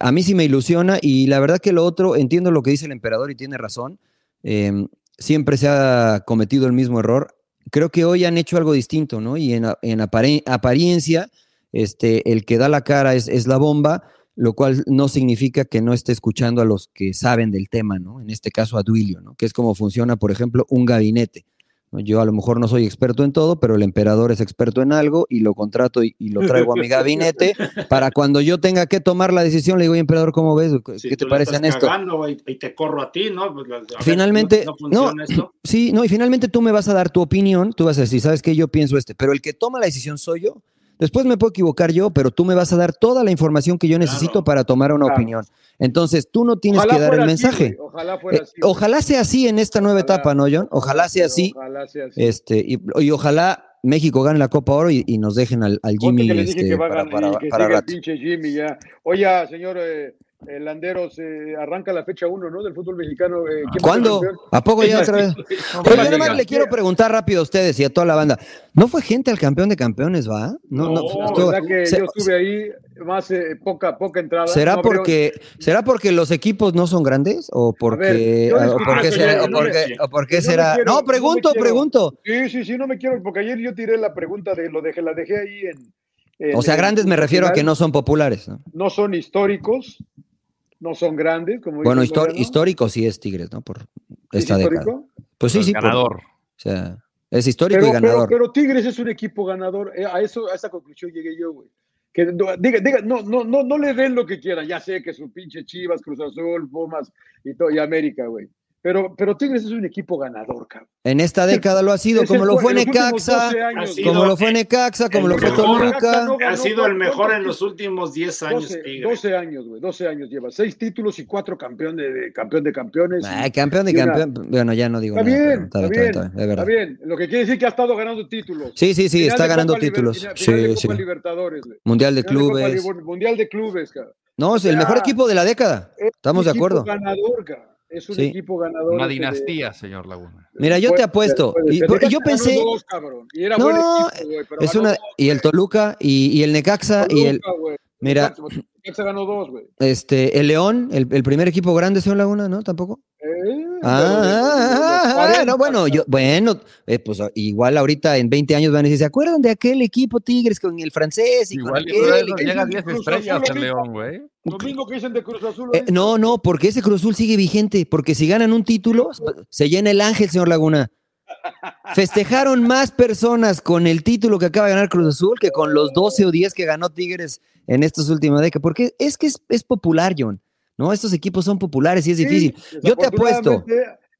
a mí sí me ilusiona y la verdad que lo otro, entiendo lo que dice el emperador y tiene razón, em, siempre se ha cometido el mismo error creo que hoy han hecho algo distinto, ¿no? Y en, en apariencia, este, el que da la cara es, es, la bomba, lo cual no significa que no esté escuchando a los que saben del tema, ¿no? En este caso a Duilio, ¿no? Que es como funciona, por ejemplo, un gabinete. Yo a lo mejor no soy experto en todo, pero el emperador es experto en algo y lo contrato y, lo traigo a mi gabinete para cuando yo tenga que tomar la decisión, le digo, emperador, ¿cómo ves? ¿Qué te parece en esto? Y, te corro a ti, ¿no? Pues, finalmente, no, sí, no, y finalmente tú me vas a dar tu opinión, tú vas a decir, ¿sabes qué? Yo pienso este, pero el que toma la decisión soy yo. Después me puedo equivocar yo, pero tú me vas a dar toda la información que yo necesito para tomar una opinión. Entonces, tú no tienes que dar el mensaje. ojalá, fuera eh, así, ojalá sea así en esta nueva etapa, ¿no, John? Ojalá sea así. Ojalá sea así. Este, y, ojalá México gane la Copa Oro y, nos dejen al, Jimmy. este, para, para, Jimmy ya. Oye, señor eh, el Landero se arranca la fecha 1, ¿no? Del fútbol mexicano. Eh, ¿Cuándo? ¿A poco ya otra vez? Oye, yo nomás le quiero preguntar rápido a ustedes y a toda la banda. ¿No fue gente al campeón de campeones, va? No, no. no verdad que yo estuve ahí, más eh, poca, poca entrada. ¿Será, porque, ¿Será porque los equipos no son grandes? ¿O porque, o porque, será, o porque, o porque será? no, pregunto, pregunto. Sí, sí, sí, no me quiero, porque ayer yo tiré la pregunta de lo dejé, la dejé ahí en o sea, grandes me refiero a que no son populares. ¿no? no son históricos, no son grandes. Como bueno, histórico sí es Tigres, ¿no? Por esta década. Pues sí, sí. Ganador. o sea, es histórico y ganador. Pero, Tigres es un equipo ganador. Eh, a, eso, a esa conclusión llegué yo, güey. Que diga, diga, no, no, no, no le den lo que quieran. Ya sé que su pinche Chivas, Cruz Azul, Pumas y, todo, y América, güey. Pero, pero Tigres es un equipo ganador, cabrón. En esta década lo ha sido, como lo fue Necaxa, como lo fue Necaxa, como lo fue Toluca. ha sido el mejor en los últimos 10 años. 12, 12 años, güey, 12 años lleva. Seis títulos y cuatro campeón de, campeón de campeones. Campeón de campeón. Bueno, ya no digo está Bien, está, bien, está, bien, Lo que quiere decir que ha estado ganando títulos. Sí, sí, sí, está ganando títulos. sí, sí. Mundial de clubes. mundial de clubes, cara. No, es el mejor equipo de la década. Estamos de acuerdo. ganador, cara. Es un equipo ganador. Una dinastía, señor Laguna. Mira, yo te apuesto. y, yo pensé. y era no, equipo, es una, y el Toluca, y, el Necaxa, y el. Mira. Necaxa ganó dos, güey. Este, el León, el, el primer equipo grande, señor Laguna, ¿no? Tampoco. Ah, no, bueno, yo, bueno, eh, pues igual ahorita en 20 años van a decir, ¿se acuerdan de aquel equipo Tigres con el francés? Y igual con aquel, llega 10 estrellas el León, güey. Lo mismo que dicen de Cruz Azul. Eh, no, no, porque ese Cruz Azul sigue vigente, porque si ganan un título, se llena el ángel, señor Laguna. Festejaron más personas con el título que acaba de ganar Cruz Azul que con los 12 o 10 que ganó Tigres en estas últimas décadas, porque es que es, es popular, John. ¿no? Estos equipos son populares y es difícil. Yo te apuesto.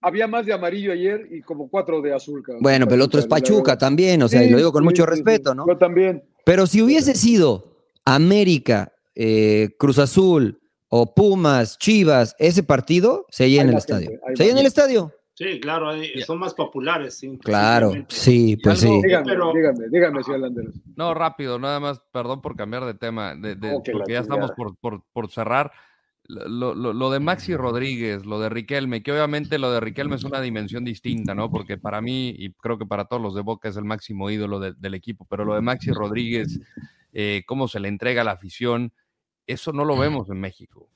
Había más de amarillo ayer y como cuatro de azul. Bueno, pero el otro es Pachuca también, o sea, y lo digo con mucho respeto, ¿no? Yo también. Pero si hubiese sido América, eh, Cruz Azul o Pumas, Chivas, ese partido, se llena el estadio. Se llena el estadio. Sí, claro, son más populares. claro, sí, pues sí. Dígame, dígame, dígame, señor Landeros. No, rápido, nada más, perdón por cambiar de tema, de, porque ya estamos por, por, por cerrar lo, lo, de Maxi Rodríguez, lo de Riquelme, que obviamente lo de Riquelme es una dimensión distinta, ¿no? Porque para mí, y creo que para todos los de Boca es el máximo ídolo del equipo, pero lo de Maxi Rodríguez, eh, cómo se le entrega a la afición, eso no lo vemos en México.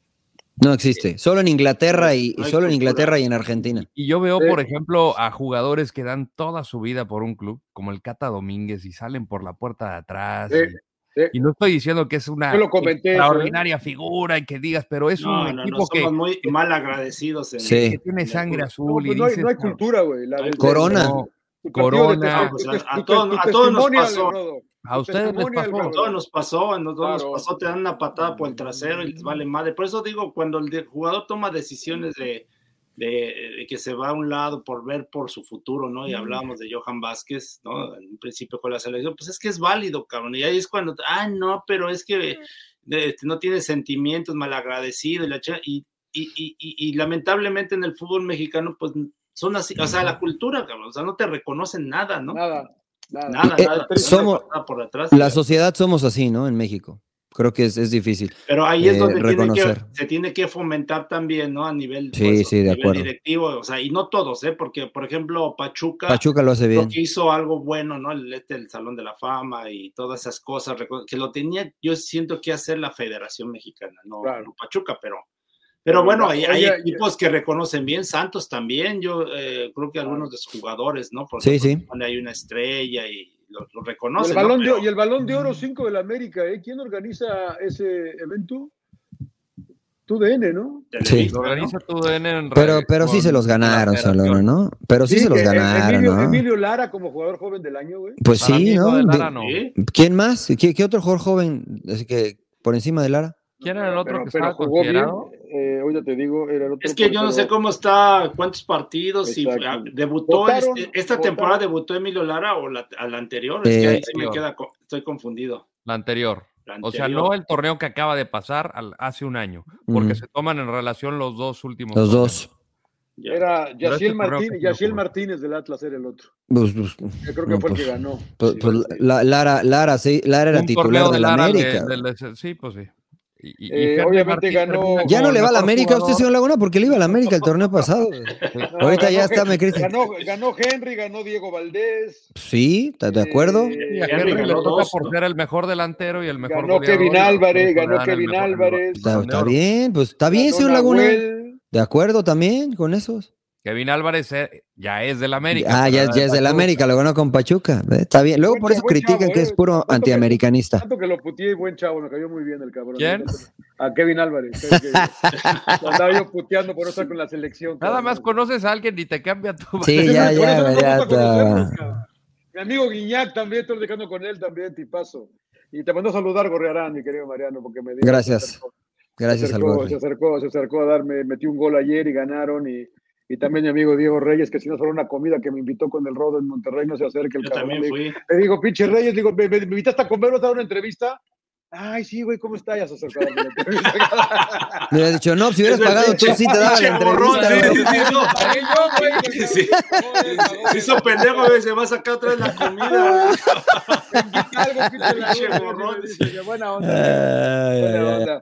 No existe. Solo en Inglaterra y, No solo en. Inglaterra y en Argentina. Y yo veo, Sí. por ejemplo, a jugadores que dan toda su vida por un club, como el Cata Domínguez, y salen por la puerta de atrás. Sí, y, sí. y no estoy diciendo que es una lo comenté, ¿eh? extraordinaria figura y que digas, pero es No, un no, equipo no, que, somos muy mal agradecidos. En, Sí. que tiene sangre azul. No, y pues no, hay, dices, no hay "No, cultura, güey. Corona. de Corona. Pues a- todos- todos nos pasó. A ustedes les pasó. nos pasó, a nosotros Claro. nos pasó, te dan una patada por el trasero y les vale madre. Por eso digo, cuando el jugador toma decisiones de, de- de que se va a un lado por ver por su futuro, ¿no? Y hablábamos de Johan Vázquez, ¿no? En un principio con la selección, pues es que es válido, cabrón. Y ahí es cuando, ah, no, pero es que eh, no tiene sentimientos, malagradecido y la cha- y, y, y, y- y lamentablemente en el fútbol mexicano, pues son así, o sea, la cultura, cabrón, o sea, no te reconocen nada, ¿no? Nada, nada. Nada, Eh, nada. somos- por. La sociedad somos así, ¿no? En México. Creo que es, es difícil. Pero ahí es eh, donde tiene que, se tiene que fomentar también, ¿no? A nivel, Sí, sí, de nivel acuerdo. directivo, o sea, y no todos, ¿eh? Porque, por ejemplo, Pachuca, Pachuca lo hace bien. que hizo algo bueno, ¿no? El, este, el Salón de la Fama y todas esas cosas, que lo tenía, yo siento que hacer la Federación Mexicana, no, Claro. no Pachuca, pero... Pero bueno, hay, hay Oye, equipos que reconocen bien, Santos también, yo eh, creo que algunos de sus jugadores, ¿no? Porque Sí, sí. donde hay una estrella y lo, lo Y reconocen. el, ¿no? balón de, Pero- y el balón de oro 5 de la América, ¿eh? ¿Quién organiza ese evento? TUDN, ¿no? Televisa, Lo organiza tu DN en Pero, red pero sí se los ganaron. Solano, ¿no? Pero sí, se los ganaron, Emilio, ¿no? Emilio Lara como jugador joven del año, güey. Pues Para sí, ¿no? de De- Lara no. Sí. ¿Quién más? ¿Qué, qué otro jugador joven así que por encima de Lara? ¿Quién era el otro pero, que pero estaba jugó bien. considerado? Eh, ahorita te digo, era el otro. Es que yo no sé cómo está, cuántos partidos, si ah, debutó, Votaron, este- esta votaron. temporada debutó Emilio Lara o la, a la anterior, es que ahí sí me queda, estoy confundido. La anterior. La O sea, no el torneo que acaba de pasar al- hace un año, porque se toman en relación los dos últimos. Los torneos. dos. Ya. Era Yaciel, este Martín, que Yaciel. Martínez del Atlas era el otro. Pues, pues, Yo creo que No, fue pues, el que ganó. pues, Sí, pues, sí. la- Lara, Lara, sí, Lara era Un titular torneo de la Lara de- América. sí, pues sí. Y- Eh, obviamente Martín ganó- ya no le va a la América a usted, jugador. señor Laguna, porque le iba a la América el torneo pasado. No, Ahorita ya está, me crees. Ganó, ganó Henry, ganó Diego Valdés. Sí, ¿estás de acuerdo? eh, Y a Henry Henry le ganó toca dos, por ¿no? ser el mejor delantero y el mejor Ganó goleador, Kevin Álvarez, ganó Kevin Álvarez. Está, bien, pues está bien, ganó señor Laguna. Nahuel. De acuerdo también con esos. Kevin Álvarez eh, ya es del América. Ah, ya, es del. América, lo ganó con Pachuca. Está bien. Luego Buen por eso critican chavo, que es eh. puro Tanto que- antiamericanista. Tanto que lo puteé, buen chavo, me cayó muy bien el cabrón. ¿Quién? A Kevin Álvarez. lo andaba yo puteando por no estar con la selección. Nada cabrón. más conoces a alguien y te cambia tu. Sí, ya, ya, ya. Mi amigo Guiñac también, estoy dejando con él también, tipazo. Y te mandó a saludar, Gorrearán, mi querido Mariano, porque me dijo. Gracias. Se acercó, Gracias se al acercó, Gorri. se acercó, se acercó a darme, metió un gol ayer y ganaron. Y, y también mi amigo Diego Reyes, que si no solo una comida que me invitó con el Rodo en Monterrey, no se acerque el Yo cabrón. también Le- fui. Le digo, pinche Reyes, digo, ¿me, me, me invitaste a comer, vas a dar una entrevista? Ay, sí, güey, ¿cómo está? Ya se acercó a darme la entrevista. Le hubiera dicho, no, si hubieras pagado tú, sí te daba la entrevista. sí, güey. sí, sí, no. Pagué yo, güey. Sí, sí. Joder, cabrón. Se hizo pendejo, güey, se va a sacar otra vez la comida. Buena onda.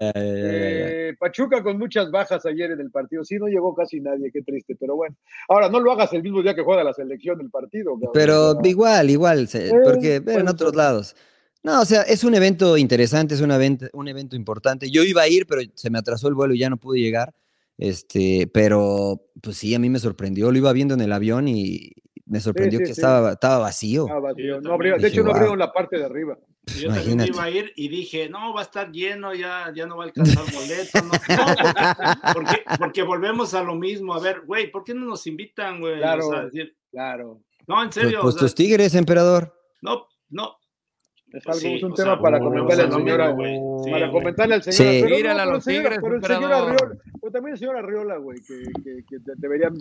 Pachuca con muchas bajas ayer en el partido. Sí, no llegó casi nadie, qué triste, pero bueno. Ahora, no lo hagas el mismo día que juega la selección del partido. Pero igual, igual, Eh, porque en otros ser. lados. No, o sea, es un evento interesante, es un evento, un evento importante. Yo iba a ir, pero se me atrasó el vuelo y ya no pude llegar. Este, pero pues sí, a mí me sorprendió. Lo iba viendo en el avión y me sorprendió sí, que sí. Estaba, estaba vacío. ah, vacío. No abrió- de también. hecho, no wow. la parte de arriba. Y Yo también Imagínate. iba a ir y dije, no, va a estar lleno, ya, ya no va a alcanzar boleto. No, No, porque, volvemos a lo mismo. A ver, güey, ¿por qué no nos invitan, güey? Claro. O sea, decir, Claro. no, en Pues, serio. pues o sea, tus tigres, emperador. no, no. Es, algo, sí, es un o tema sea, para comentarle a al lo señor, mismo, a- güey. Sí, para comentarle al señor. Sí. Pero, Mírale a pero los el señor- Tigres, pero el señor. Arriola, pero también el señor Arriola, güey, que, que, que de- deberían.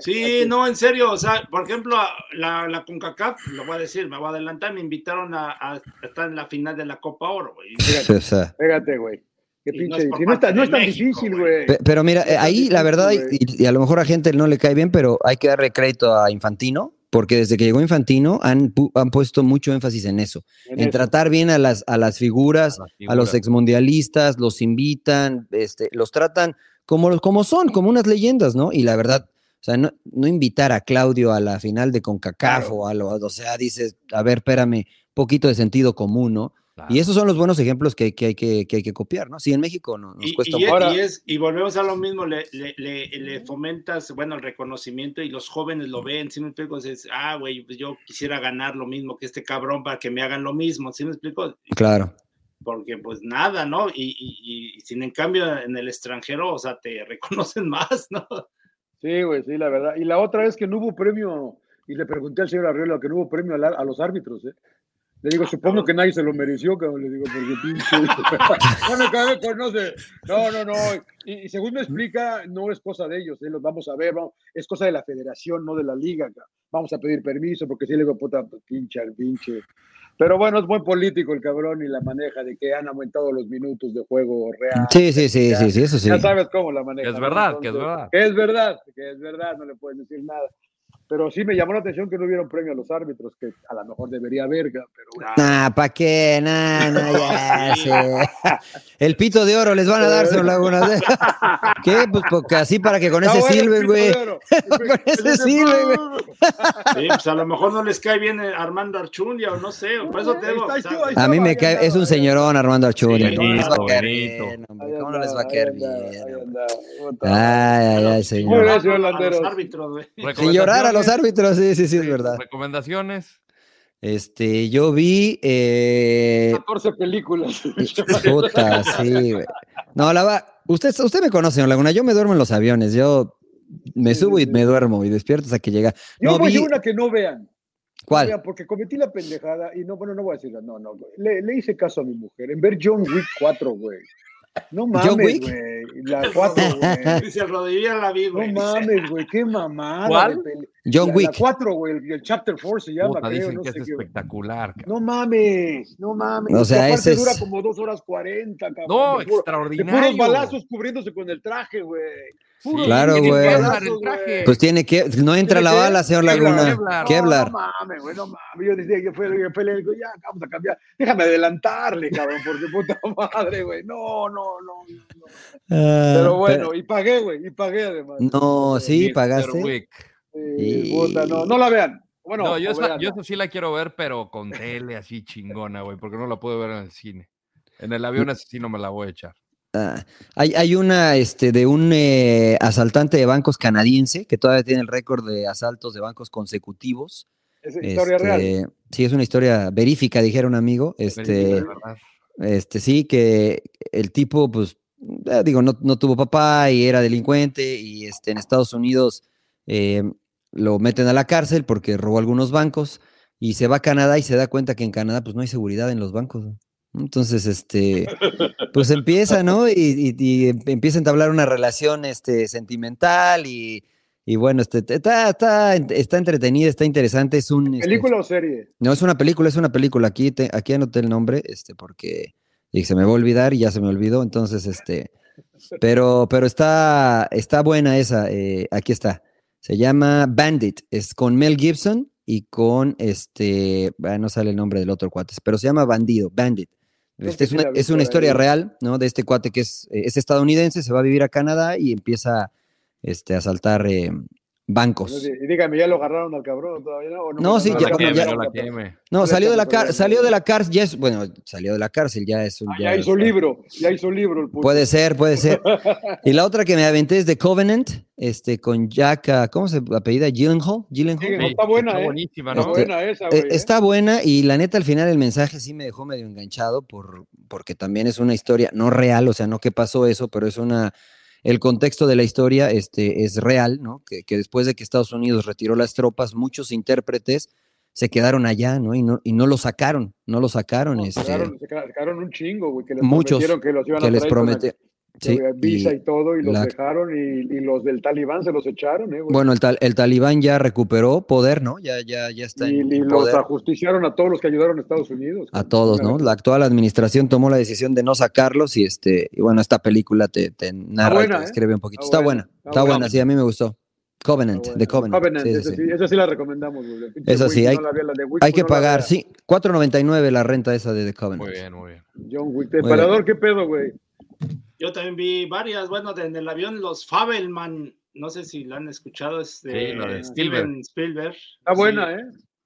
Sí, no, en serio, o sea, por ejemplo, la, la CONCACAF, lo voy a decir, me voy a adelantar, me invitaron a, a estar en la final de la Copa Oro, güey. O Fíjate, güey. Qué Y no pinche. es no, está, no es tan México, difícil, güey. güey. Pe- Pero mira, ahí la verdad, y, y a lo mejor a gente no le cae bien, pero hay que darle crédito a Infantino, porque desde que llegó Infantino han, pu- han puesto mucho énfasis en eso, en, eso. tratar bien a las, a las figuras, A las a los exmundialistas, los invitan, este, los tratan como, los- como son, como unas leyendas, ¿no? Y la verdad, o sea, no, no invitar a Claudio a la final de CONCACAF Claro. o a lo, o sea, dices, a ver, espérame, poquito de sentido común, ¿no? Y esos son los buenos ejemplos que, que hay, que, que hay que copiar, ¿no? Sí, en México no, nos Y, cuesta y un y es- y volvemos a lo mismo, le, le- le- le fomentas, bueno, el reconocimiento y los jóvenes lo ven, ¿sí me explico? Dices, ah, güey, pues yo quisiera ganar lo mismo que este cabrón para que me hagan lo mismo, ¿sí me explico? Claro. Porque pues nada, ¿no? Y, y- y sin en cambio en el extranjero, o sea, te reconocen más, ¿no? Sí, güey, sí, la verdad. Y la otra es que no hubo premio, y le pregunté al señor Arriola que no hubo premio a, la- a los árbitros, ¿eh? Le digo, supongo que nadie se lo mereció, cabrón. Le digo, porque pinche. no me cabe, pues no sé. No, no, no. Y, y según me explica, no es cosa de ellos, ¿eh? Los vamos a ver, vamos- es cosa de la federación, no de la liga. cabrón. Vamos a pedir permiso, porque si le digo, puta, pinche al pinche. Pero bueno, es buen político el cabrón y la maneja de que han aumentado los minutos de juego real. Sí, sí, sí, Ya- sí, sí, eso sí. Ya sabes cómo la maneja. Es ¿no? verdad, que es verdad. Que es verdad, que es verdad, no le puedes decir nada. Pero sí me llamó la atención que no hubieron premio a los árbitros, que a lo mejor debería haber, pero bueno. Nah, ¿para qué? Nah, nah, ya sé. El pito de oro les van a dar, señor Laguna. ¿Qué? Pues porque así para que con Está ese bueno pito güey. Con ese sirve, güey. Sí, pues a lo mejor no les cae bien eh, Armando Archundia o no sé, por eso te digo. o A mí me cae, es un señorón Armando Archundia. Sí, ¿Cómo no les va a caer bien, ¿Cómo no les va a caer bien? Ay, ay, ay, Muy señor. bien, señor Landeros. Sin llorar a los árbitros, sí, sí, sí, es verdad. Recomendaciones. Este, yo vi. Eh, 14 películas. puta, sí, güey. No, la va. Usted, usted me conoce, señor Laguna. Yo me duermo en los aviones. Yo me subo y me duermo y despierto hasta que llega. Yo No voy a vi. una que no vean. ¿Cuál? vean, porque cometí la pendejada y no, bueno, no voy a decirla, no, no. Le, le hice caso a mi mujer en ver John Wick 4, güey. No mames, Wick? güey. La 4, güey. Dice el rodillo la vi, No güey. mames, güey, qué mamada. ¿Cuál? de John la, Wick. La 4, güey, el, el Chapter 4 se llama, Puta, creo, dicen no que sé es qué. espectacular. cabrón. No mames, no mames. O sea, aparte ese es- dura como 2 horas 40, cabrón. No, de, puro- de extraordinario. puros balazos cubriéndose con el traje, güey. Claro, güey. El. Pues tiene que. No entra ¿Tiene la qué? bala, señor Laguna. Kevlar. Kevlar. No, mames, güey, no mames. Yo decía, yo fui, yo fui, le digo, ya, vamos a cambiar. Déjame adelantarle, cabrón, porque puta madre, güey. No, no, no. Ah, Pero bueno, y pagué, güey, y pagué además. No, sí, pagaste. Wick. Sí, Y- puta, no, no la vean. Bueno, no, yo esa, yo esa sí la quiero ver, pero con tele así chingona, güey, porque no la puedo ver en el cine. En el avión esa sí no me la voy a echar. Ah, hay, hay una este, de un eh, asaltante de bancos canadiense que todavía tiene el récord de asaltos de bancos consecutivos. Es historia real. Este, Sí, es una historia verífica, dijera un amigo. Este, este, sí, que el tipo, pues, eh, digo, no, no tuvo papá y era delincuente y este, en Estados Unidos eh, lo meten a la cárcel porque robó algunos bancos y se va a Canadá y se da cuenta que en Canadá, pues, no hay seguridad en los bancos. Entonces, este, pues empieza, ¿no? Y, y- y em- empieza a entablar una relación, este, sentimental y, y bueno, este, está, está, está entretenida, está interesante, es un... este, ¿Película o serie? no, es una película, es una película. Aquí, te- aquí anoté el nombre, este, porque y se me va a olvidar y ya se me olvidó. Entonces, este, pero, pero está, está buena esa. eh, aquí está. Se llama Bandit. Es con Mel Gibson y con este, no sale el nombre del otro cuate, pero se llama Bandido, Bandit. Este es una, es una historia real, ¿no? De este cuate que es, eh, es estadounidense, se va a vivir a Canadá y empieza este, a asaltar eh, bancos. Y dígame, ¿ya lo agarraron al cabrón todavía? No, ¿O No, sí, No la ya- queme, ya- no. No, No salió de la cárcel, salió de- la cárcel, ya es, bueno, salió de la cárcel, ya es un... Ah, ya hizo libro, ya hizo libro el puto. Puede ser, puede ser. Y la otra que me aventé es The Covenant, este, con Jack, ah, ¿cómo se apellida? Gyllenhaal. Gyllenhaal. Sí, Sí, está buena, está ¿eh? buenísima, Está ¿no? Este, buena esa, Eh, güey. ¿eh? está buena y la neta al final el mensaje sí me dejó medio enganchado por, porque también es una historia no real, o sea, no que pasó eso, pero es una, el contexto de la historia este, es real, ¿no? Que, que después de que Estados Unidos retiró las tropas, muchos intérpretes se quedaron allá, ¿no? Y no, y no lo sacaron, no lo sacaron, No, este, quedaron un chingo, güey, que les Muchos prometieron que los iban que a les promete. Sí, que visa y, y- todo, y los la- dejaron, y, y los del talibán se los echaron, eh, bueno, el, tal, el talibán ya recuperó poder, ¿no? Ya, ya, ya está y, en, y en los poder. ajusticiaron a todos los que ayudaron a Estados Unidos. a todos, ¿no? La actual administración tomó la decisión de no sacarlos y este, y bueno, esta película te, te narra y buena, te ¿eh? describe un poquito. Está Está buena, buena, está buena. sí, a mí me gustó. Covenant, de. Covenant. Covenant, sí, esa sí, sí, sí. esa sí la recomendamos, Esa sí, hay- no la vea, la de Wick, Hay que no la pagar, sí, 4.99 la renta esa de The Covenant. Muy bien, muy bien. John Wick. bien. ¿qué pedo, güey? Yo también vi varias, bueno, de- en el avión los Fabelman, no sé si la han escuchado, es de, Sí, la de Steven Spielberg. Está buena, ¿eh?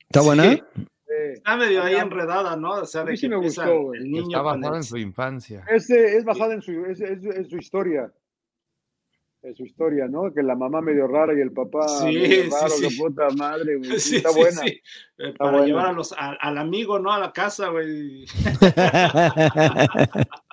¿Está buena? Sí. Sí, Está medio ahí enredada, ¿no? O sea, A de mí sí que me gustó, güey. el niño Está el- en su infancia. Ese es basada en su, es, es- es su historia. En su historia, ¿no? Que la mamá medio rara y el papá Sí, medio sí, raro, sí. qué puta madre, güey. Sí, está sí, buena. sí. Para buena. llevar a los, a- al amigo, ¿no? A la casa, güey.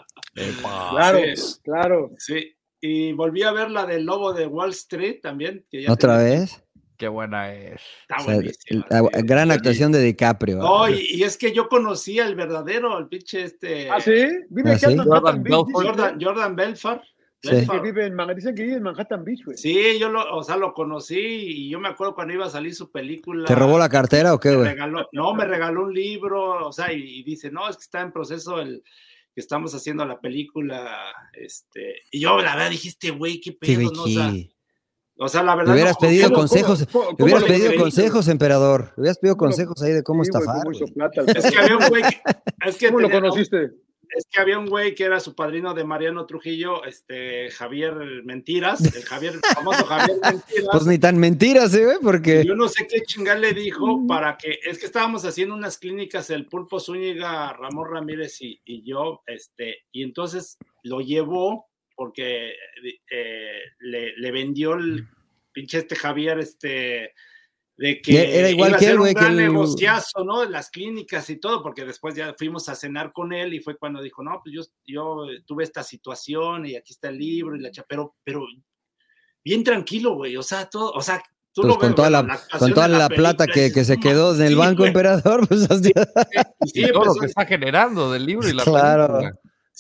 Claro, Sí. claro. Sí. Y volví a ver la del lobo de Wall Street también. Que ya ¿Otra tenía- vez? Qué buena es. Está O sea, buenísima. la- sí. gran actuación de DiCaprio. No, y, y es que yo conocía al verdadero, el pinche este. ¿Ah, sí? Vive ¿Ah, sí? Jordan. Belfort. Jordan, Jordan Belfort. Sí. Que vive en, dicen que vive en Manhattan Beach, güey. Sí, yo lo, o sea, lo conocí y yo me acuerdo cuando iba a salir su película. ¿Te robó la cartera o qué, güey? regaló, no, me regaló un libro, o sea, y, y dice, no, es que está en proceso el que estamos haciendo la película, este, y yo la verdad dijiste, güey, qué pedo, ¿no? O sea, o sea, la Le verdad. hubieras no, pedido ¿cómo- consejos. cómo- Le cómo hubieras lo pedido creíste, consejos, emperador. Le hubieras pedido ¿Cómo lo- consejos ahí de cómo Sí, estafar. el Es que había un güey, que- es que ¿Cómo lo tenía- conociste? Es que había un güey que era su padrino de Mariano Trujillo, este, Javier Mentiras, el Javier, el famoso Javier Mentiras. Pues ni tan mentiras, ¿eh? Porque. Yo no sé qué chingada le dijo para que, es que estábamos haciendo unas clínicas, el Pulpo Zúñiga, Ramón Ramírez y, y yo, este, y entonces lo llevó porque eh, le, le vendió el pinche este Javier, este, de que Y era igual iba a que ser él, un güey, que gran el- negociazo, ¿no? Las clínicas y todo, porque después ya fuimos a cenar con él y fue cuando dijo, no, pues yo, yo tuve esta situación y aquí está el libro y la cha- pero, pero bien tranquilo, güey, o sea, todo, o sea, tú Pues lo con ves, toda la, actuación con toda la plata que, que se "No quedó en el sí, banco güey". emperador, pues sí, Y todo lo que está generando del libro y la Claro. película.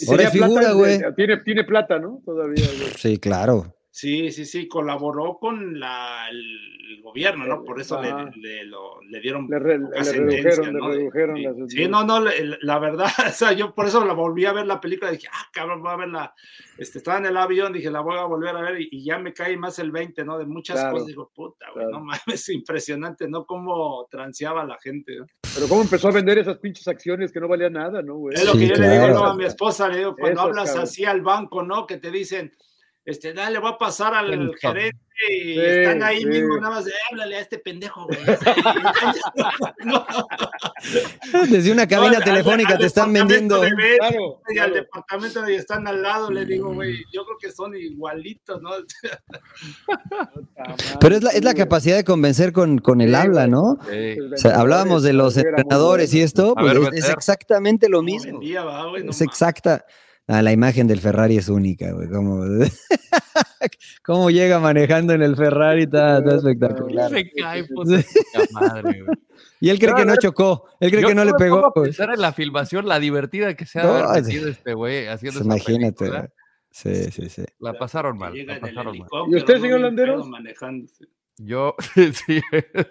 Ahora figura, plata, güey. Tiene, tiene plata, ¿no? Todavía, güey. Sí, claro. Sí, sí, sí, colaboró con la, el gobierno, ¿no? Por eso le, le, lo- le dieron Le, re- le redujeron, ¿no? le redujeron Sí, las- sí, no, no, le- la verdad, o sea, yo por eso la volví a ver la película, dije, ah, cabrón, voy a verla, este, estaba en el avión, dije, la voy a volver a ver y, y ya me cae más el 20, ¿no? De muchas Claro, cosas, digo, puta, güey, claro. no mames, impresionante, ¿no? Cómo transeaba la gente, ¿no? Pero cómo empezó a vender esas pinches acciones que no valían nada, ¿no, güey? Es lo Sí, que yo le digo ¿no? a mi esposa, le digo, cuando hablas cabrón. así al banco, ¿no? Que te dicen, este, dale, voy a pasar al gerente y Sí, están ahí sí. mismo, nada más de, háblale a este pendejo, güey. No, Desde una cabina no, telefónica al te están vendiendo. de Claro, Y al departamento donde están al lado, le digo, güey, yo creo que son igualitos, ¿no? Pero es la, es la capacidad de convencer con, con el Sí, habla. ¿no? Sí. O sea, hablábamos de los entrenadores y esto, pues ver, es, exactamente lo mismo. vendía, va, güey, no Es exacta. Ah, la imagen del Ferrari es única, güey. Cómo, cómo llega manejando en el Ferrari, está, está espectacular. Se cae, puta madre, güey. Y él cree que no chocó, él cree Yo que no le pegó. a güey. pensar en la filmación, la divertida que se ha No, de haber sí. metido este güey haciendo Pues imagínate. película. güey. Sí, sí, sí. La pasaron mal, la pasaron mal. ¿Y usted, señor Landeros? pedo Manejándose. Yo, sí,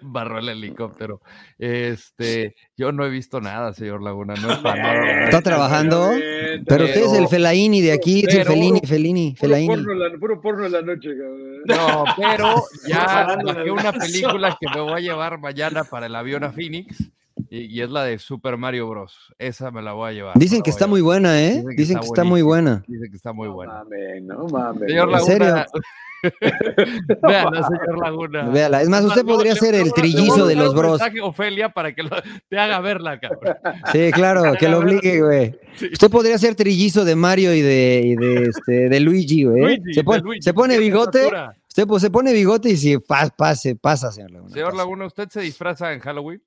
barró el helicóptero. Este, yo no he visto nada, señor Laguna. No. Está trabajando. Pero usted es el Felaini de aquí, es el Felini, Felini, Puro Felaini. porno, en la, puro porno en la noche, cabrón. No, pero ya bajé una película que me voy a llevar mañana para el avión a Phoenix y, y es la de Super Mario Bros. Esa me la voy a llevar. Dicen que está muy buena, ¿eh? Dicen que Dicen está que está muy buena. Dicen que está muy No buena. mames, no mames. Señor ¿En Laguna. serio? Véala, señor Laguna. Véala. Es más, usted No, podría le- ser el trillizo de los bros. mensaje Ofelia para que lo- te haga verla, cabrón. Sí, claro, que lo obligue, güey. Sí. Usted podría ser trillizo de Mario y de, y de, este, de Luigi, güey. Luigi, se, Luigi, se pone bigote, usted pues, se pone bigote y si pa- pase, pasa, señor Laguna. Señor pasa. Laguna, ¿usted se disfraza en Halloween?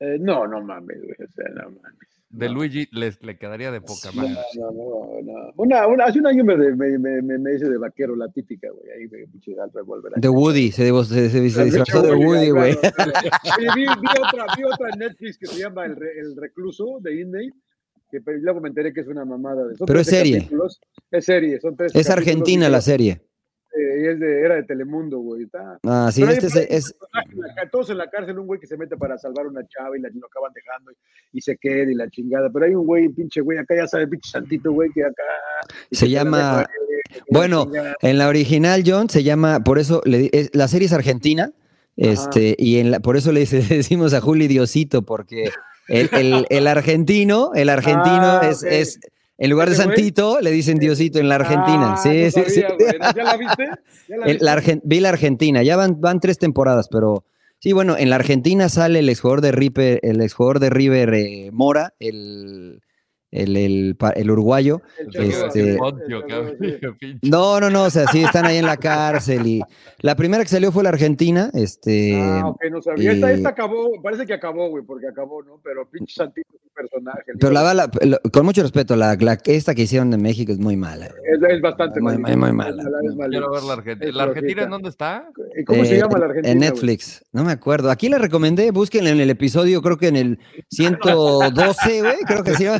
Eh, no, no mames, güey. O sea, no mames. De No. Luigi les, le quedaría de poca No, madre. no, no, no. Una, una, hace un año me, me, me, me, me hice de vaquero, la típica, güey. Ahí me pinche al revólver. De Woody, se, se, se- se disfrazó de Woody, güey. vi, vi otra, vi otra en Netflix que se llama El, Re- El Recluso de Inmate, que pero luego me enteré que es una mamada. Son Pero es 13 serie. capítulos. Es serie, son tres. Es argentina la serie. Y es de, era de Telemundo, güey. Está, Ah, sí, Pero este es, hay todos en la cárcel, un güey que se mete para salvar a una chava y la, lo acaban dejando y, y se queda y la chingada. Pero hay un güey, pinche güey, acá ya sabe, pinche santito, güey, que acá. Se llama- deja, bueno. En la original, John, se llama, por eso, le es- la serie es argentina, este, y en la, por eso le decimos a Juli Diosito, porque el, el- el argentino, el argentino Ah, es, en lugar de. Santito, le dicen Diosito en la Argentina. Ah, sí, no sí, sí. güey. ¿Ya la viste? ¿Ya la El- viste? la Argen- vi la Argentina, ya van, van tres temporadas, pero Sí, bueno, en la Argentina sale el exjugador de River, el exjugador de River eh, Mora, el, el, el, el uruguayo. El Este-. No, no, no, o sea, sí están ahí en la cárcel y la primera que salió fue la Argentina, este, Ah, ok, no sabía. Esta, y- esta acabó, parece que acabó, güey, porque acabó, ¿no? Pero pinche Santito personaje. pero la, bala- la- con mucho respeto, la, la- esta que hicieron de México es muy mala. Es, es bastante Muy- muy es mala, mala, es muy malita. Quiero ver la Argentina. ¿La Argentina en dónde está? ¿Y ¿Cómo se Eh, llama la Argentina? En? Netflix, no me acuerdo. Aquí la recomendé, búsquenla en el episodio, creo que en el 112, güey, creo que sí.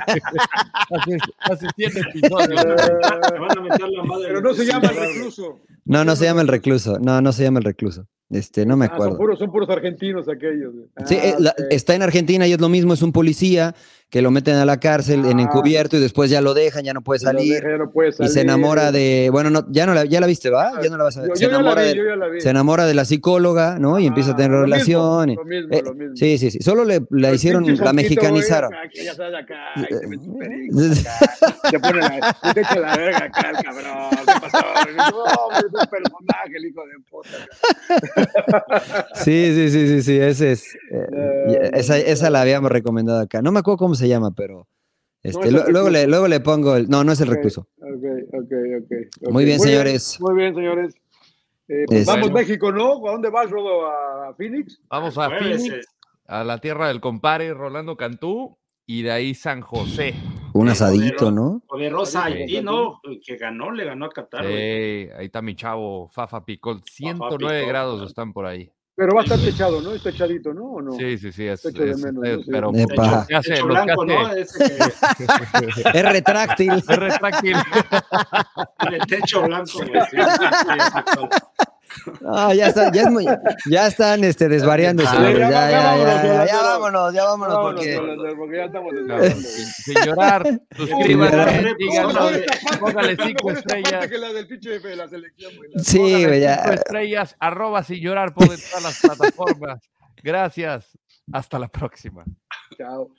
Hace, hace 100 episodios. Te van a meter la madre. Pero no se llama el recluso. No, no se llama el recluso. No, no se llama el recluso. Este, no me Ah, son, acuerdo. puros, son puros argentinos aquellos. Sí, Ah, eh, la- está en Argentina y es lo mismo, es un policía que lo meten a la cárcel en Ah. encubierto y después ya lo dejan, ya no puede salir deja, no puede y se salir. enamora de, bueno, no, ya no la, ya la viste, ¿va? Ya no la vas a ver. Yo, Se yo enamora vi, de, la vi. se enamora de la psicóloga, ¿no? Y empieza a tener Ah, lo mismo, Lo eh, lo mismo. sí, sí, sí. Solo le, la El hicieron, la mexicanizaron. Ya sabes acá, y te mete un perico acá, te pone la, y te echa la verga acá el cabrón. ¿Qué pasó? No, hombre, es un personaje, el hijo de puta. Sí, sí, sí, sí, sí, ese es. eh, Eh, esa, esa la habíamos recomendado acá. No me acuerdo cómo se llama, pero. Este, luego, le, luego le pongo el. No, no es el Ok, recluso. Ok, ok, ok. ok. Muy bien, señores. Muy bien, señores. Eh, pues Este- vamos México, ¿no? ¿A dónde vas, Rodo? ¿A Phoenix? Vamos a Phoenix, eh, a la tierra del compare Rolando Cantú y de ahí San José. Un Sí, asadito, poderoso. ¿no? Poderosa. Haití, ¿no? Que ganó, le ganó a Qatar. güey. Eh, ahí está mi chavo, Fafa Picol. 109 Picol, grados están por ahí. Pero va a estar techado, ¿no? Está echadito, ¿no? ¿O no? Sí, sí, sí. Es, Echo de es- menos, es- ¿no? Pero Epa. los que hace- Techo blanco, ¿no? Ese que Es retráctil. es retráctil. tiene techo blanco, güey. Sí, sí, sí, Ah, ya, está, ya, es muy- ya están este, desvariando, Ah, ya, Ya, ya vámonos, ya, vámonos, vámonos, porque porque ya estamos No, sin, llorar, suscríbanse, Póngale cinco estrellas. que la del pinche de la selección, güey. sí, güey, cinco estrellas, arroba sin llorar por todas las plataformas. Gracias. Hasta la próxima. Chao.